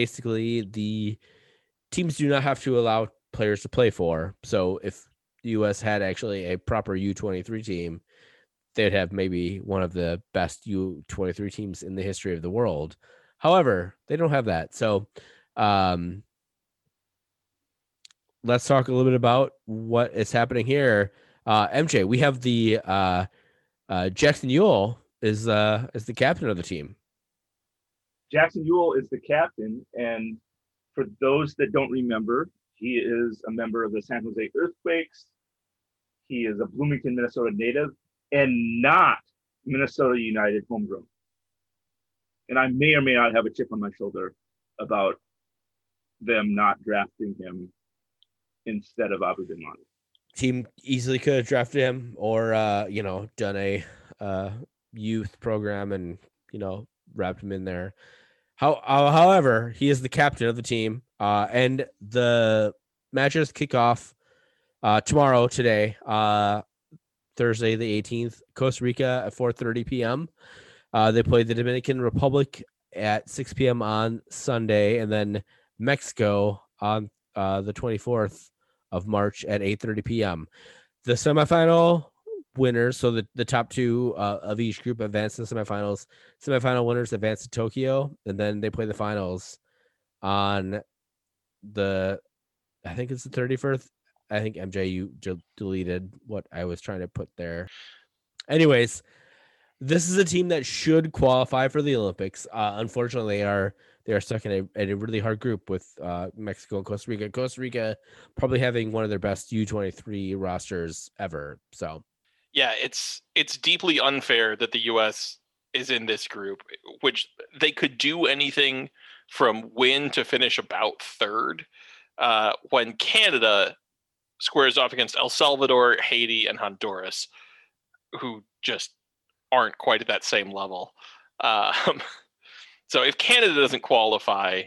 basically the teams do not have to allow players to play for so if the us had actually a proper u23 team they'd have maybe one of the best U23 teams in the history of the world. However, they don't have that. So, um, let's talk a little bit about what is happening here. Uh, MJ, we have the uh, uh, Jackson Yueill is uh is the captain of the team. Jackson Yueill is the captain, and for those that don't remember, he is a member of the San Jose Earthquakes. He is a Bloomington, Minnesota native, and not Minnesota United homegrown. And I may or may not have a chip on my shoulder about them not drafting him instead of Abu Dhabi. Team easily could have drafted him, or uh, you know, done a uh, youth program and you know wrapped him in there. How, uh, however, he is the captain of the team, uh, and the matches kick off uh, tomorrow. Today, uh, Thursday the 18th, Costa Rica at 4:30 p.m. Uh, they play the Dominican Republic at 6 p.m. on Sunday, and then Mexico on uh, the 24th of March at 8:30 p.m. The semifinal winners, so the, the top two uh, of each group advance to the semifinals. Semifinal winners advance to Tokyo, and then they play the finals on the, I think it's the 31st. I think MJ you j- deleted what I was trying to put there. Anyways, this is a team that should qualify for the Olympics. Uh, unfortunately, they are they are stuck in a, in a really hard group with uh, Mexico and Costa Rica. Costa Rica probably having one of their best U twenty three rosters ever. So yeah, it's it's deeply unfair that the U.S. is in this group, which they could do anything from win to finish about third, uh, when Canada squares off against El Salvador, Haiti, and Honduras, who just aren't quite at that same level. Um, so if Canada doesn't qualify,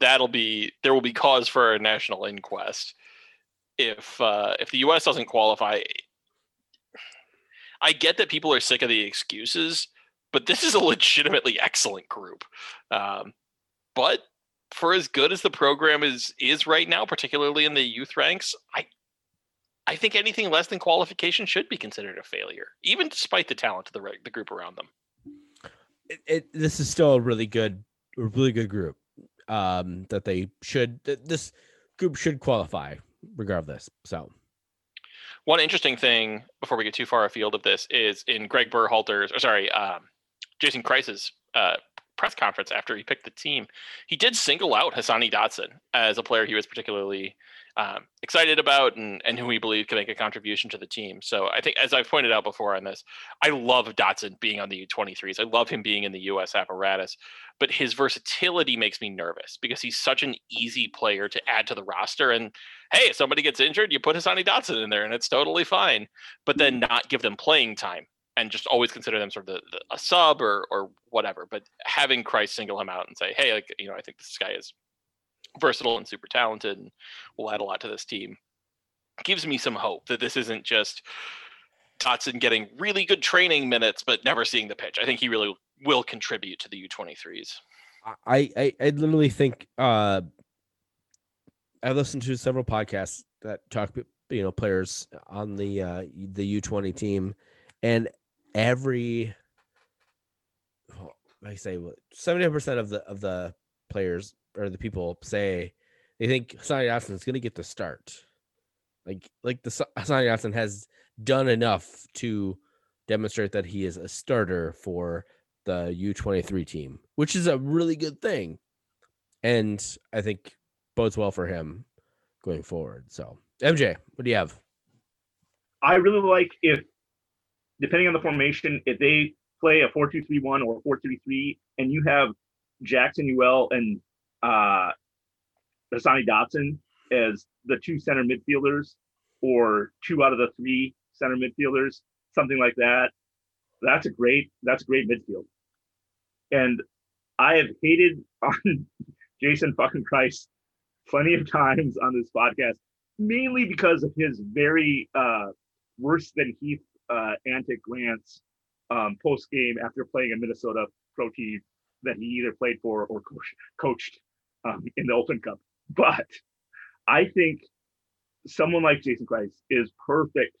that'll be there will be cause for a national inquest. If uh, if the U.S. doesn't qualify, I get that people are sick of the excuses, but this is a legitimately excellent group. Um, but for as good as the program is is right now, particularly in the youth ranks, I I think anything less than qualification should be considered a failure, even despite the talent of the the group around them. It, it, this is still a really good, really good group. Um, that they should this group should qualify regardless. So one interesting thing before we get too far afield of this is in Greg Berhalter's, or sorry, um, Jason Kreis's uh, press conference after he picked the team, he did single out Hassani Dotson as a player he was particularly um, excited about and, and who we believe could make a contribution to the team. So I think, as I've pointed out before on this, I love Dotson being on the U23s. I love him being in the U.S. apparatus, but his versatility makes me nervous because he's such an easy player to add to the roster. And hey, if somebody gets injured, you put Hassani Dotson in there and it's totally fine, but then not give them playing time and just always consider them sort of the, the, a sub or or whatever. But having Kreis single him out and say, hey, like you know, I think this guy is versatile and super talented and will add a lot to this team gives me some hope that this isn't just Dotson getting really good training minutes but never seeing the pitch. I think he really will contribute to the U23s. I I, I literally think uh I listened to several podcasts that talk you know players on the uh the U20 team and every I say seventy percent of the of the players or the people say they think Sonny Dotson is going to get the start. Like like the Sonny Dotson has done enough to demonstrate that he is a starter for the U23 team, which is a really good thing. And I think bodes well for him going forward. So, MJ, what do you have? I really like if depending on the formation, if they play a 4-2-3-1 or 4-3-3 and you have Jackson Yueill and uh Hassani Dotson as the two center midfielders or two out of the three center midfielders, something like that. That's a great that's a great midfield. And I have hated on Jason fucking Kreis plenty of times on this podcast, mainly because of his very uh, worse than Heath uh, antic rants um, post game after playing a Minnesota pro team that he either played for or coach, coached um, in the Open Cup. But I think someone like Jason Kreis is perfect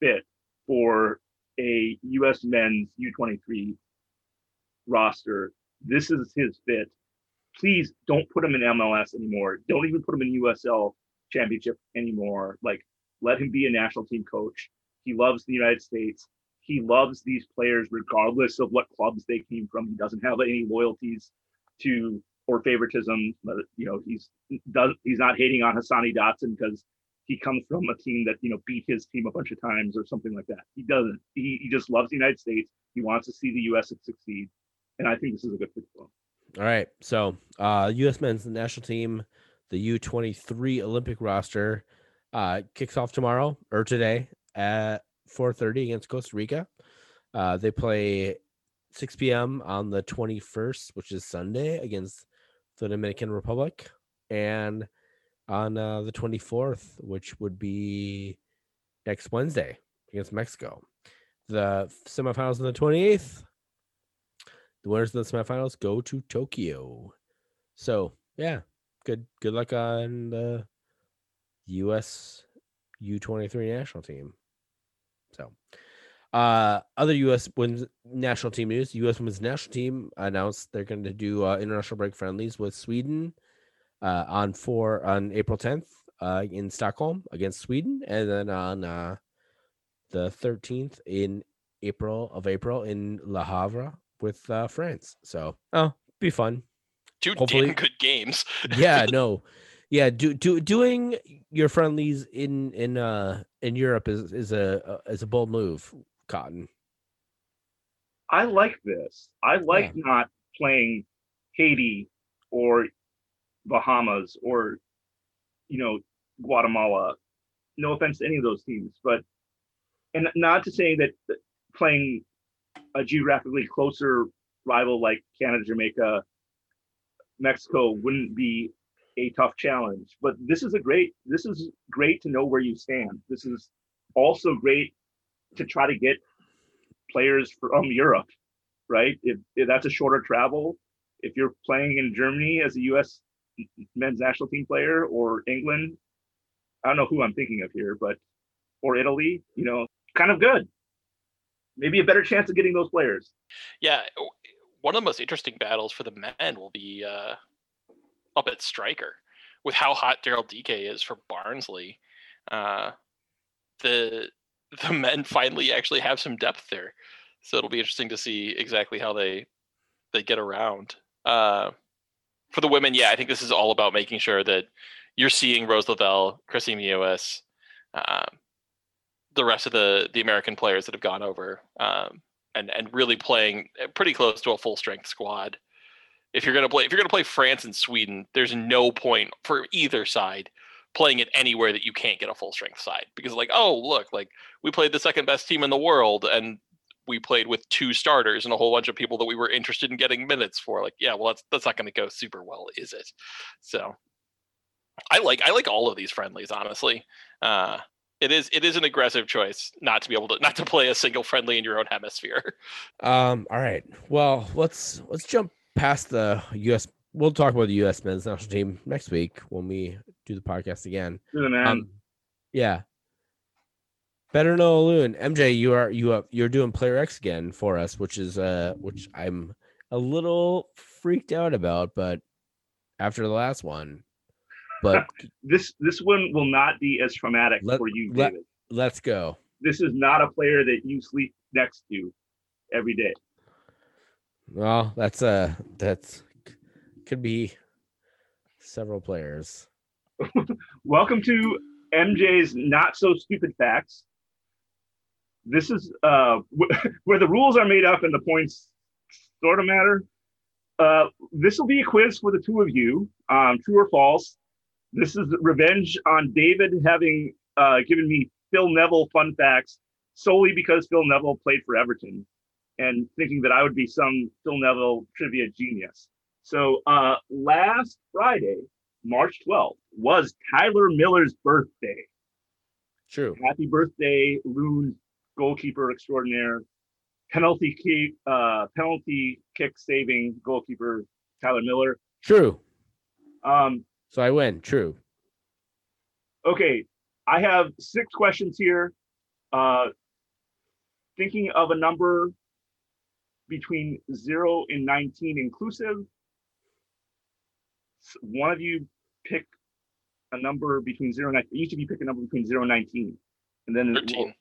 fit for a U.S. men's U23 roster. This is his fit. Please don't put him in MLS anymore. Don't even put him in USL championship anymore. Like, let him be a national team coach. He loves the United States. he loves these players regardless of what clubs they came from. He doesn't have any loyalties to or favoritism. But you know, he's does he's not hating on Hassani Dotson because he comes from a team that you know beat his team a bunch of times or something like that. He doesn't. He, he just loves the United States. He wants to see the U.S. succeed, and I think this is a good fit for him. All right. So, uh, U.S. men's national team, the U23 Olympic roster, uh, kicks off tomorrow or today at 4:30 against Costa Rica. Uh, they play 6 p.m. on the 21st, which is Sunday, against the Dominican Republic, and on uh, the 24th, which would be next Wednesday against Mexico. The semifinals on the 28th. The winners of the semifinals go to Tokyo. So yeah, good good luck on the U.S. U23 national team. So, uh, other U.S. women's national team news: U.S. women's national team announced they're going to do uh, international break friendlies with Sweden uh, on four on April 10th uh, in Stockholm against Sweden, and then on uh, the 13th in April of April in Le Havre with uh, France. So, oh, be fun. Two Hopefully- damn good games. Yeah, no, yeah. Do do doing your friendlies in in uh in Europe is is a is a bold move. Cotton. I like this. I like not playing Haiti or Bahamas or you know Guatemala. No offense to any of those teams, but and not to say that that playing a geographically closer rival like Canada, Jamaica, Mexico wouldn't be a tough challenge. But this is a great this is great to know where you stand. This is also great to try to get players from Europe, right? If, if that's a shorter travel, if you're playing in Germany as a U.S. men's national team player or England, I don't know who I'm thinking of here, but or Italy, you know, kind of good. Maybe a better chance of getting those players. Yeah, one of the most interesting battles for the men will be uh, up at striker with how hot Daryl Dike is for Barnsley. Uh, the the men finally actually have some depth there, so it'll be interesting to see exactly how they they get around. Uh, for the women, yeah, I think this is all about making sure that you're seeing Rose Lavelle, Kristie Mewis, um, the rest of the the American players that have gone over, um, and and really playing uh, pretty close to a full strength squad. If you're gonna play, if you're gonna play France and Sweden, there's no point for either side playing it anywhere that you can't get a full strength side because like oh look like we played the second best team in the world and we played with two starters and a whole bunch of people that we were interested in getting minutes for like yeah well that's that's not going to go super well is it so i like i like all of these friendlies honestly uh it is it is an aggressive choice not to be able to not to play a single friendly in your own hemisphere Um. All right. Well, let's let's jump past the U.S. We'll talk about the U.S. men's national team next week when we do the podcast again. You're the man. Um, yeah. Better know Loon. MJ, you are you are you're doing Player X again for us, which is uh which I'm a little freaked out about, but after the last one. But this this one will not be as traumatic Let- for you, let- David. let's go. This is not a player that you sleep next to every day. Well, that's uh that's could be several players. Welcome to MJ's not so stupid facts. This is uh, where the rules are made up and the points sort of matter. Uh, this will be a quiz for the two of you, um, true or false. This is revenge on David having uh, given me Phil Neville fun facts solely because Phil Neville played for Everton and thinking that I would be some Phil Neville trivia genius. So uh, last Friday, March 12th, was Tyler Miller's birthday. True. Happy birthday, Loon goalkeeper extraordinaire, penalty kick, uh, penalty kick saving goalkeeper Tyler Miller. True. Um, So I win. True. okay, I have six questions here. Uh, thinking of a number between zero and 19 inclusive. S- One of you pick a number between zero and 19. Each of you pick a number between zero and 19. And then we'll-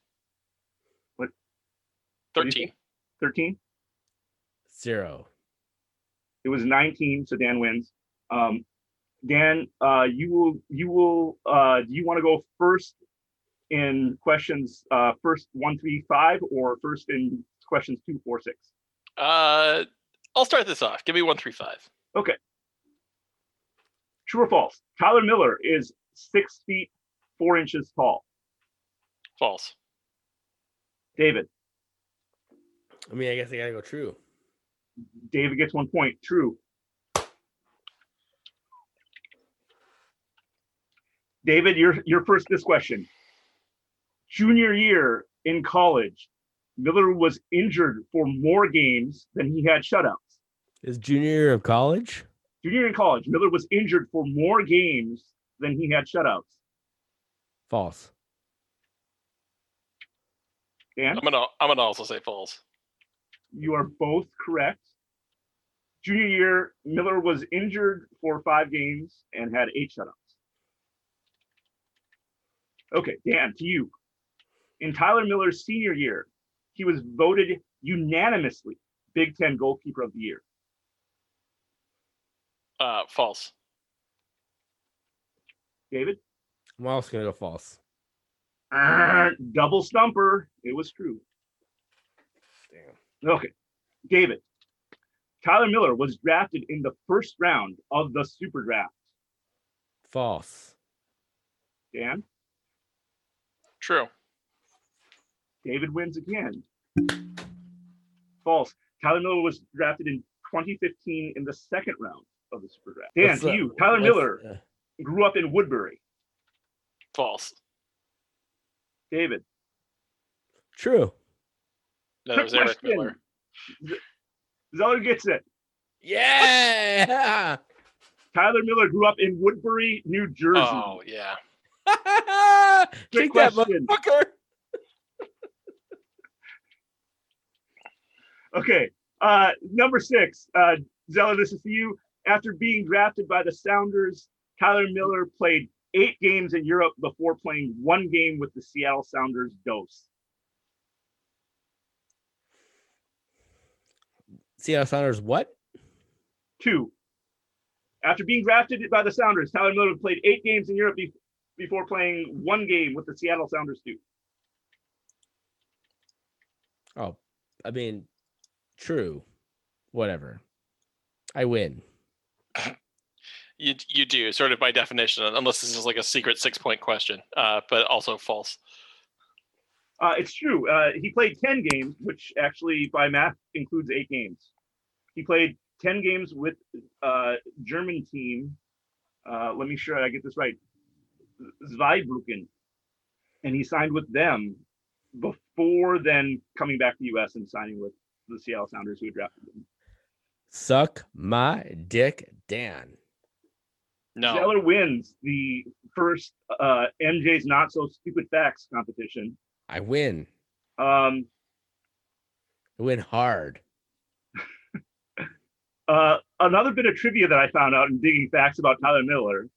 13 do 13. think? 13. Zero. It was 19, so Dan wins. Um, Dan, uh, you will you will uh, do you want to go first in questions uh, first one, three, five, or first in questions two, four, six? Uh, I'll start this off. Give me one three five. True or false? Tyler Miller is six feet four inches tall. False. David. I mean, I guess I gotta go true. David gets one point. True. David, you're you're first this question. Junior year in college, Miller was injured for more games than he had shutouts. Is junior year of college? Junior year in college, Miller was injured for more games than he had shutouts. False. Dan, I'm gonna I'm gonna also say false. you are both correct. Junior year, Miller was injured for five games and had eight shutouts. Okay, Dan, to you. In Tyler Miller's senior year, he was voted unanimously Big Ten Goalkeeper of the Year. Uh, false. David? I'm also gonna go false. Ah, double stumper. It was true. Damn. Okay. David. Tyler Miller was drafted in the first round of the Super Draft. False. Dan? True. David wins again. False. Tyler Miller was drafted in 2015 in the second round of the Super Draft. Dan, to you. Tyler Miller uh, grew up in Woodbury. False. David. true. No, Trick it was Eric question. Miller. Zeller gets it. Yeah. Tyler Miller grew up in Woodbury, New Jersey. Oh yeah. Take that question. motherfucker. Okay. Uh, number six, uh, Zeller, this is for you. After being drafted by the Sounders, Tyler Miller played eight games in Europe before playing one game with the Seattle Sounders dose. Seattle Sounders. What? Two. After being drafted by the Sounders, Tyler Miller played eight games in Europe be- before playing one game with the Seattle Sounders too. Oh, I mean, true. Whatever. I win. You you do sort of by definition, unless this is like a secret six point question. Uh, but also false. Uh, it's true. Uh, he played 10 games, which actually by math includes eight games. He played 10 games with uh, German team. Uh, let me sure I get this right. Zweibrücken. And he signed with them before then coming back to the US and signing with the Seattle Sounders who drafted him. Suck my dick, Dan. No. Zeller wins the first uh, MJ's Not So Stupid Facts competition. I win. Um, I win hard. Uh, another bit of trivia that I found out in digging facts about Tyler Miller,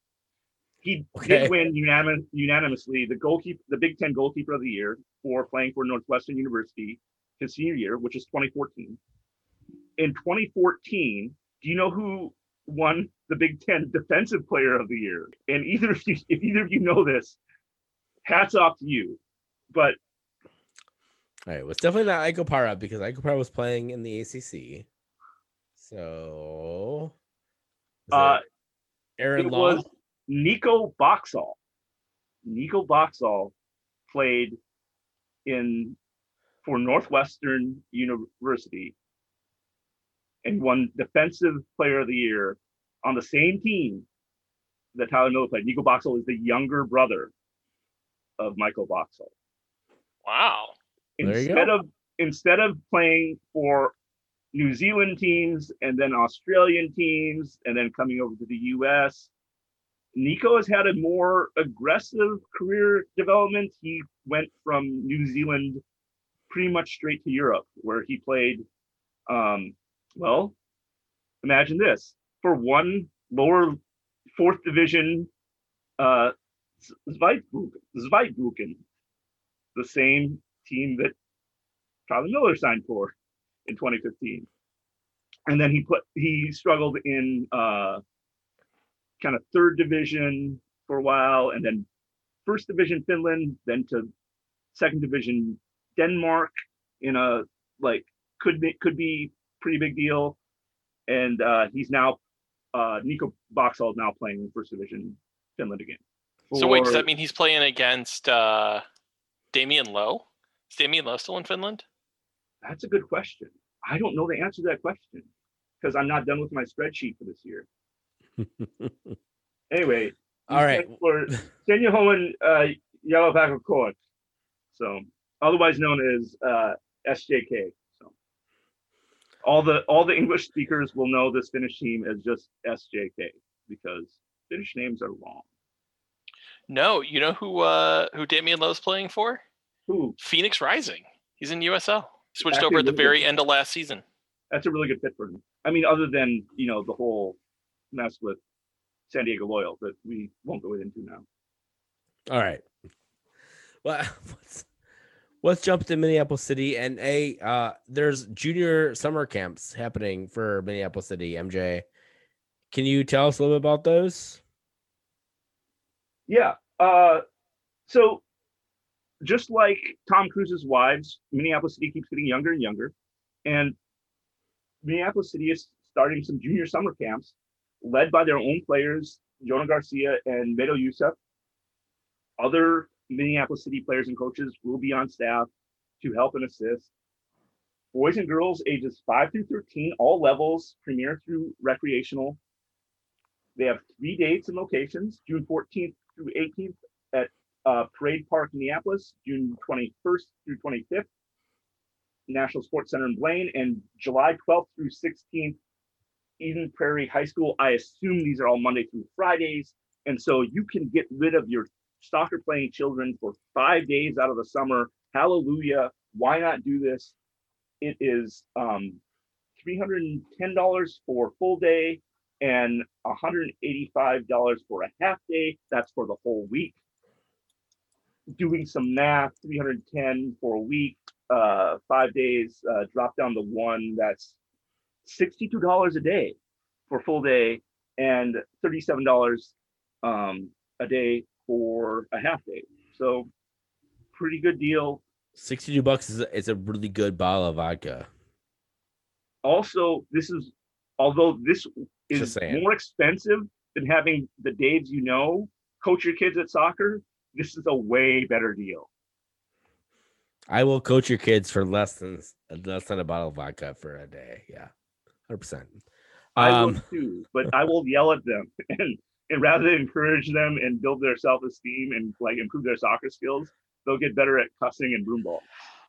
he Okay. did win unanimous, unanimously the goalkeeper, the Big Ten goalkeeper of the year for playing for Northwestern University his senior year, which is 2014. In 2014, do you know who won the Big Ten Defensive Player of the Year? And either of you, if either of you know this, hats off to you. But All right, it was definitely not Ike Opara because Ike Opara was playing in the ACC. So, uh, Aaron it Law. was Nico Boxall. Nico Boxall played in for Northwestern University and won Defensive Player of the Year on the same team that Tyler Miller played. Nico Boxall is the younger brother of Michael Boxall. Wow. Instead of instead of playing for New Zealand teams and then Australian teams and then coming over to the US, Nico has had a more aggressive career development. He went from New Zealand pretty much straight to Europe, where he played. Um, well, imagine this for one lower fourth division uh, Zweibrücken, the same team that Charlie Miller signed for in 2015. And then he put he struggled in uh, kind of third division for a while, and then first division Finland, then to second division Denmark in a like could be could be pretty big deal. And uh, he's now uh, Nico Boxall is now playing in first division Finland again. So wait, does that mean he's playing against uh, Damian Lowe? Is Damian Lowe still in Finland? That's a good question. I don't know the answer to that question because I'm not done with my spreadsheet for this year. Anyway, All right. for Seinäjoen uh, Jalkapallokerho, so otherwise known as uh, SJK. So all the all the English speakers will know this Finnish team as just SJK because Finnish names are long. No, you know who uh, who Damian Lowe's playing for? Ooh, Phoenix Rising. He's in USL. Switched Actually, over at the really very good. end of last season. that's a really good fit for him. I mean, other than you know the whole mess with San Diego Loyal that we won't go into now. All right. Well, let's, let's jump to Minneapolis City and a uh, there's junior summer camps happening for Minneapolis City. MJ, can you tell us a little bit about those? Yeah. Uh, so just like Tom Cruise's wives, Minneapolis City keeps getting younger and younger. And Minneapolis City is starting some junior summer camps led by their own players, Jonah Garcia and Medo Youssef. Other Minneapolis City players and coaches will be on staff to help and assist. Boys and girls ages 5 through 13, all levels, premier through recreational. They have three dates and locations June 14th through 18th at uh, Parade Park, Minneapolis, June 21st through 25th, National Sports Center in Blaine, and July 12th through 16th, Eden Prairie High School. I assume these are all Monday through Fridays. And so you can get rid of your soccer playing children for five days out of the summer. Hallelujah. Why not do this? It is um, $310 for full day and $185 for a half day. That's for the whole week. Doing some math, 310 for a week, uh, five days, uh, drop down to one. That's $62 a day for full day and $37 um, a day for a half day. So pretty good deal. 62 bucks is a, is a really good bottle of vodka. also this is although this is more expensive than having the daves you know coach your kids at soccer this is a way better deal I will coach your kids for less than less than a bottle of vodka for a day. Yeah, hundred percent. i Um, will too but i will yell at them and and rather than encourage them and build their self-esteem and like improve their soccer skills they'll get better at cussing and broomball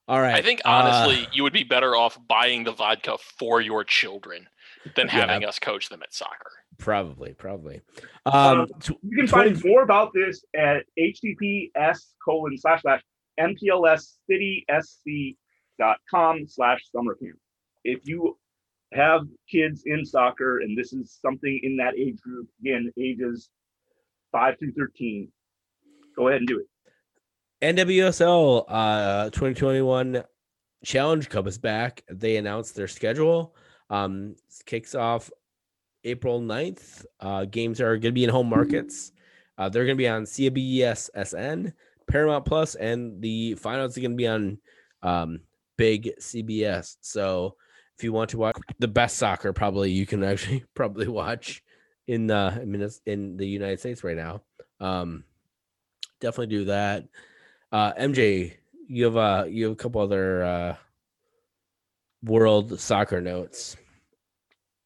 all right. I think uh, honestly, you would be better off buying the vodka for your children than Yeah. having us coach them at soccer. probably, probably. Um, tw- you can 20 find more about this at https colon slash slash mplscitysc.com slash summer camp. If you have kids in soccer and this is something in that age group, again, ages five through 13, go ahead and do it. NWSL uh 2021 Challenge Cup is back. They announced their schedule. Um kicks off April 9th. Uh games are going to be in home markets. Uh they're going to be on CBS SN, Paramount Plus and the finals are going to be on um big CBS. So if you want to watch the best soccer probably you can actually probably watch in uh in, Minnes- in the United States right now. Um definitely do that. Uh, MJ, you have uh, you have a couple other uh, world soccer notes.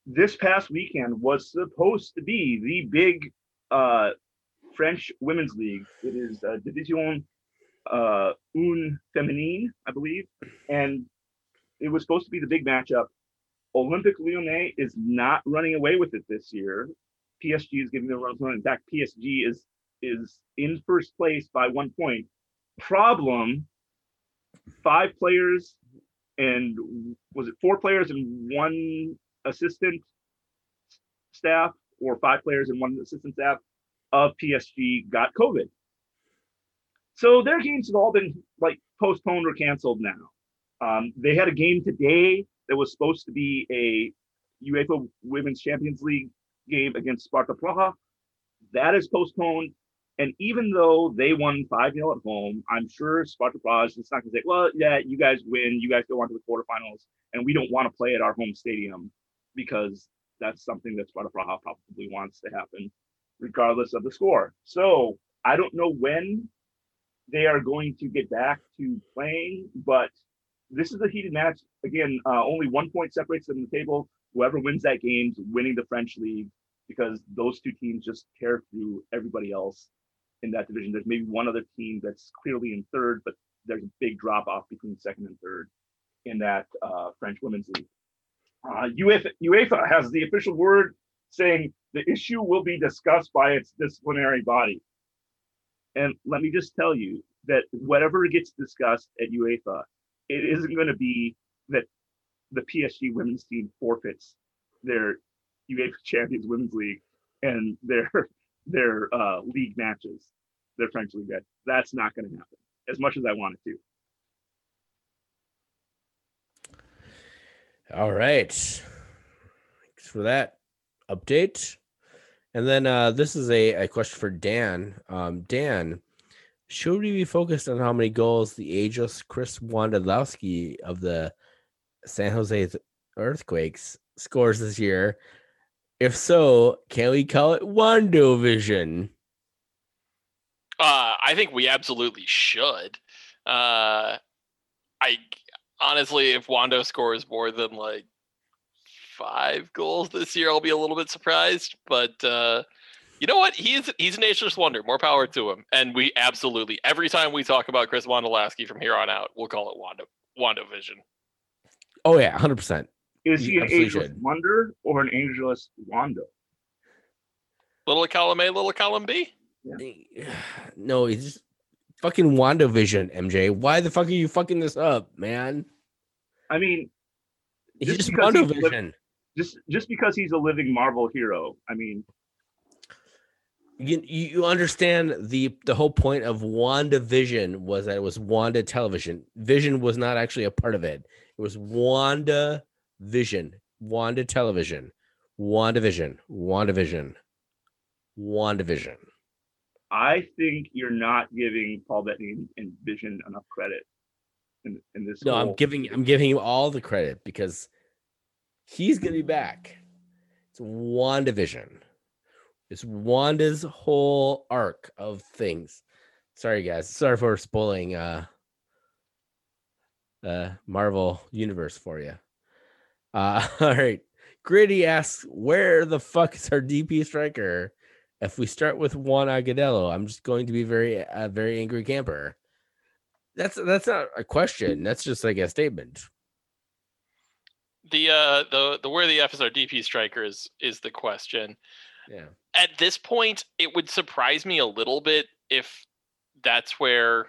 This past weekend was supposed to be the big uh, French Women's League. It is uh, Division uh, Un Féminine, I believe, and it was supposed to be the big matchup. Olympique Lyonnais is not running away with it this year. PSG is giving them a run. In fact, PSG is is in first place by one point. Problem: five players and was it four players and one assistant staff, or five players and one assistant staff of PSG got COVID. So their games have all been like postponed or canceled now. Um, they had a game today that was supposed to be a UEFA Women's Champions League game against Sparta Praha. That is postponed. And even though they won 5 0 at home, I'm sure Sparta Praha is just not going to say, well, yeah, you guys win. You guys go on to the quarterfinals. And we don't want to play at our home stadium because that's something that Sparta Praha probably wants to happen, regardless of the score. So I don't know when they are going to get back to playing, but this is a heated match. Again, uh, only one point separates them in the table. Whoever wins that game is winning the French league because those two teams just tear through everybody else in that division. There's maybe one other team that's clearly in third, but there's a big drop off between second and third in that uh, French women's league. Uh, UEFA, UEFA has the official word saying the issue will be discussed by its disciplinary body. And let me just tell you that whatever gets discussed at UEFA, it isn't going to be that the PSG women's team forfeits their UEFA Champions Women's League and their their uh, league matches, their French league matches. That's not going to happen as much as I want it to. All right. Thanks for that update. And then uh, this is a, a question for Dan. Um, Dan, should we be focused on how many goals the ageless Chris Wondolowski of the San Jose Earthquakes scores this year? If so, can we call it Wando Vision? Uh, I think we absolutely should. Uh, I honestly, if Wando scores more than like five goals this year, I'll be a little bit surprised. But uh, you know what? He's he's an ageless wonder. More power to him. And we absolutely every time we talk about Chris Wondolowski from here on out, we'll call it Wanda Wando Vision. Oh yeah, hundred percent. Is he an ageless wonder or an ageless Wando? Little column A, little column B. Yeah. Eh, no, he's fucking Wando Vision, MJ. Why the fuck are you fucking this up, man? I mean, he's just, just Wando Vision. Li- just just because he's a living Marvel hero. I mean, you you understand the the whole point of Wanda Vision was that it was Wanda Television. Vision was not actually a part of it. It was Wanda Vision, Wanda Television, Wanda Vision. Wanda WandaVision, WandaVision, WandaVision. I think you're not giving Paul Bettany and Vision enough credit in, in this. No, whole... I'm giving I'm giving you all the credit because he's gonna be back. It's WandaVision. It's Wanda's whole arc of things. Sorry guys. Sorry for spoiling uh uh Marvel universe for you. Uh, all right. Gritty asks, where the fuck is our DP striker? If we start with Juan Agudelo, I'm just going to be very, a very angry camper. That's that's not a question. That's just like a statement. The uh the the where the F is our DP striker is is the question. Yeah. At this point, it would surprise me a little bit if that's where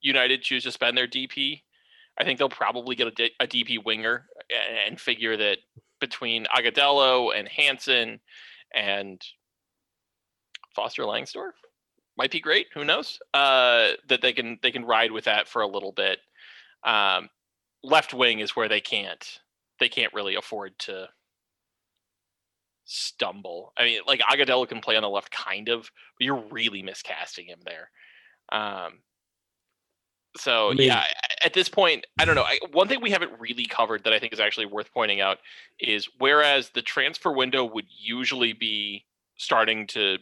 United choose to spend their DP. I think they'll probably get a, DP winger and figure that between Agudelo and Hansen and Foster Langsdorff might be great. Who knows? Uh, that they can they can ride with that for a little bit. Um, left wing is where they can't they can't really afford to stumble. I mean, like Agudelo can play on the left, kind of, but you're really miscasting him there. Um, so I mean, yeah, at this point, I don't know. I, one thing we haven't really covered that I think is actually worth pointing out is whereas the transfer window would usually be starting to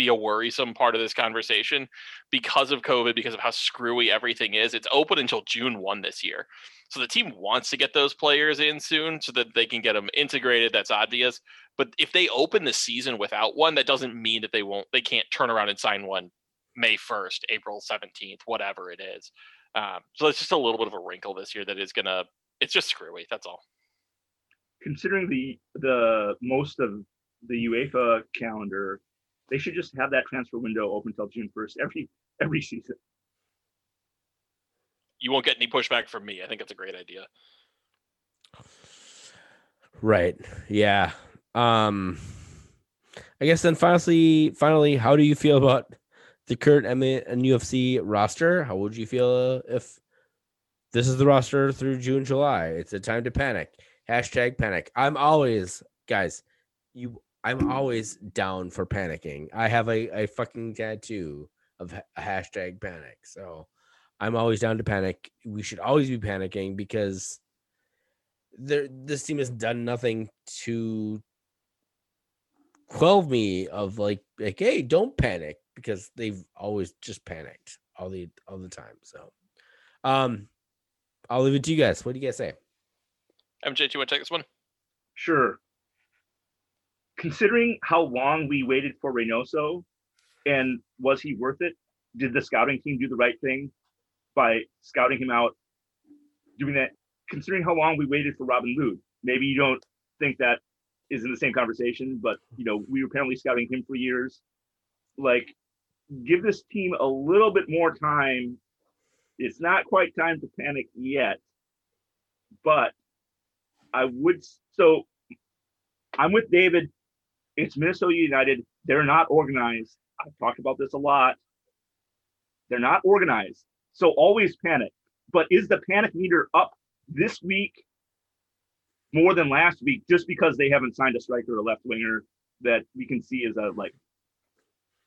be a worrisome part of this conversation because of COVID, because of how screwy everything is. It's open until June 1 this year. So the team wants to get those players in soon so that they can get them integrated. That's obvious. But if they open the season without one, that doesn't mean that they won't, they can't turn around and sign one May 1st, April 17th, whatever it is. Um, so it's just a little bit of a wrinkle this year that is gonna. It's just screwy. That's all. Considering the the most of the UEFA calendar, they should just have that transfer window open until June first every every season. You won't get any pushback from me. I think it's a great idea. Right. Yeah. Um I guess then finally finally how do you feel about the current MNUFC roster. How would you feel if this is the roster through June, July. It's a time to panic. Hashtag panic. I'm always, guys, you I'm always down for panicking. I have a, a fucking tattoo of ha- hashtag panic. So I'm always down to panic. We should always be panicking because there this team has done nothing to quell me of like like hey don't panic because they've always just panicked all the all the time. So um I'll leave it to you guys. What do you guys say? MJ, do you want to take this one? Sure. Considering how long we waited for Reynoso, and was he worth it? Did the scouting team do the right thing by scouting him out, doing that? Considering how long we waited for Robin Lod, maybe you don't think that is in the same conversation, but you know we were apparently scouting him for years. Like, give this team a little bit more time. It's not quite time to panic yet, but I would so I'm with David. It's Minnesota United. They're not organized. I've talked about this a lot. They're not organized. So always panic. But is the panic meter up this week more than last week just because they haven't signed a striker or left winger that we can see as a like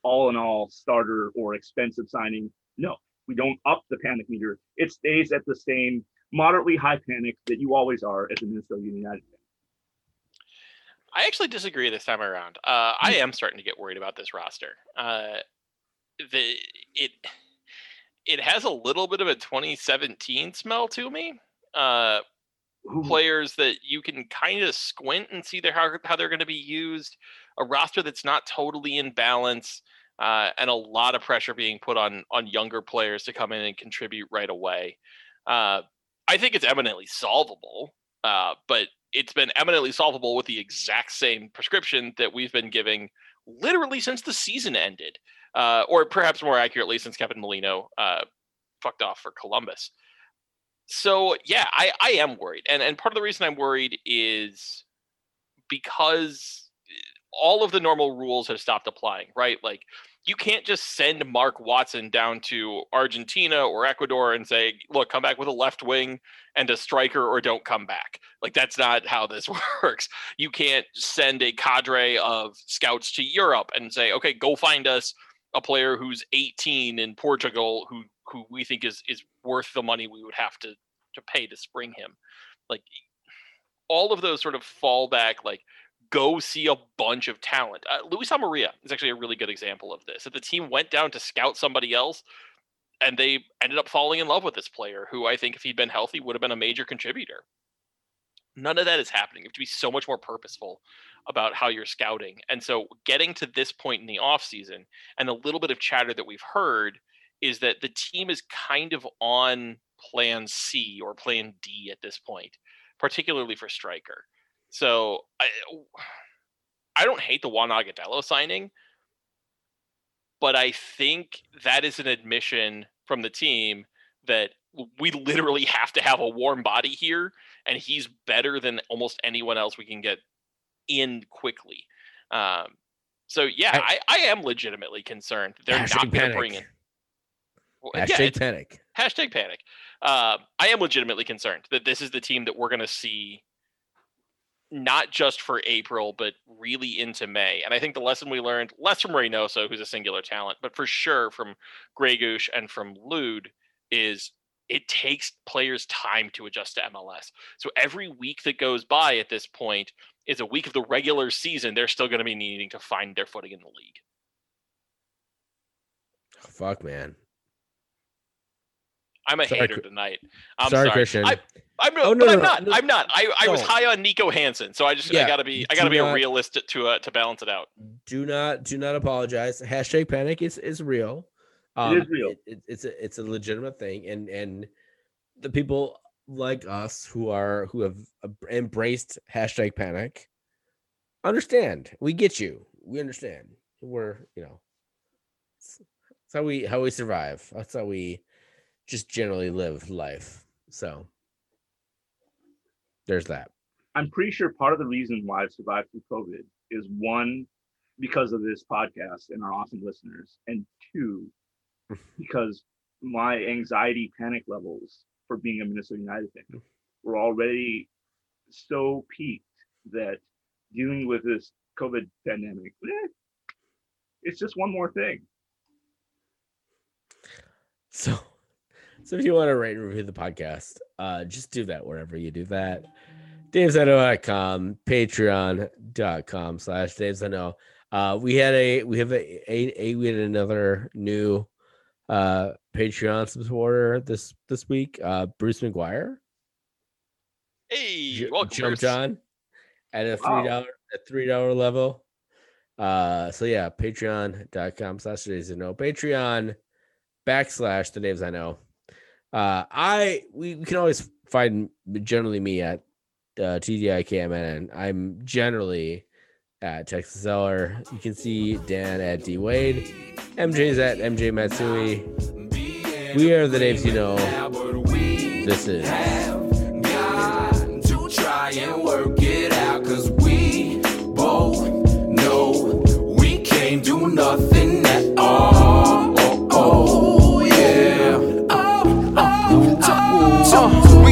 all in all starter or expensive signing? No, we don't up the panic meter. It stays at the same moderately high panic that you always are as a Minnesota United fan. I actually disagree this time around. Uh, I am starting to get worried about this roster. Uh, the it it has a little bit of a 2017 smell to me. Uh, players that you can kind of squint and see their how, how they're going to be used. A roster that's not totally in balance, uh, and a lot of pressure being put on on younger players to come in and contribute right away. Uh, I think it's eminently solvable, uh, but it's been eminently solvable with the exact same prescription that we've been giving literally since the season ended, uh, or perhaps more accurately, since Kevin Molino uh, fucked off for Columbus. So yeah, I, I am worried, and and part of the reason I'm worried is because all of the normal rules have stopped applying. Right, like you can't just send Mark Watson down to Argentina or Ecuador and say, look, come back with a left wing and a striker or don't come back. Like, that's not how this works. You can't send a cadre of scouts to Europe and say, okay, go find us a player who's 18 in Portugal who who we think is is worth the money we would have to to pay to spring him. Like all of those sort of fallback like go see a bunch of talent. Uh, Luis Amarilla is actually a really good example of this. That the team went down to scout somebody else, and they ended up falling in love with this player, who I think, if he'd been healthy, would have been a major contributor. None of that is happening. You have to be so much more purposeful about how you're scouting. And so, getting to this point in the offseason, and a little bit of chatter that we've heard is that the team is kind of on plan C or plan D at this point, particularly for striker. So I I don't hate the Juan Agudelo signing, but I think that is an admission from the team that we literally have to have a warm body here, and he's better than almost anyone else we can get in quickly. Um, so yeah, I, I, I, am legitimately concerned they're not going to bring in. Well, hashtag yeah, panic. Hashtag panic. Uh, I am legitimately concerned that this is the team that we're going to see not just for April, but really into May. And I think the lesson we learned, less from Reynoso, who's a singular talent, but for sure from Gregus and from Lod, is it takes players time to adjust to MLS. So every week that goes by at this point is a week of the regular season. They're still going to be needing to find their footing in the league. Fuck, man. I'm a sorry, hater tonight. I'm sorry, sorry. Christian. I, I'm no, oh, no, but no, I'm not. I'm not. I, I was high on Niko Hansen, so I just yeah, I gotta be I gotta be not, a realist to uh, to balance it out. Do not do not apologize. Hashtag panic is is real. Um, it is real. It, it's a it's a legitimate thing, and and the people like us who are who have embraced hashtag panic understand. We get you. We understand. We're you know. That's how we how we survive. That's how we just generally live life. So there's that. I'm pretty sure part of the reason why I've survived through COVID is one, because of this podcast and our awesome listeners, and two, because my anxiety panic levels for being a Minnesota United fan. We're already so peaked that dealing with this COVID pandemic, eh, it's just one more thing. So, so if you want to rate and review the podcast, uh, just do that wherever you do that. DaveZeno.com, patreon.com slash DaveZeno. Uh, we had a, we have a, a, a, we had another new, uh, Patreon supporter this, this week, uh, Bruce McGuire. Hey, J- welcome, jumped Bruce. on at a three dollar a three dollar level. Uh so yeah, patreon.com slash days I know. Patreon backslash the names I know. Uh I we, we can always find generally me at uh TDIKMN. I'm generally at Texas Seller. You can see Dan at D Wade. MJ's at MJ Matsui. We are the names you know. This is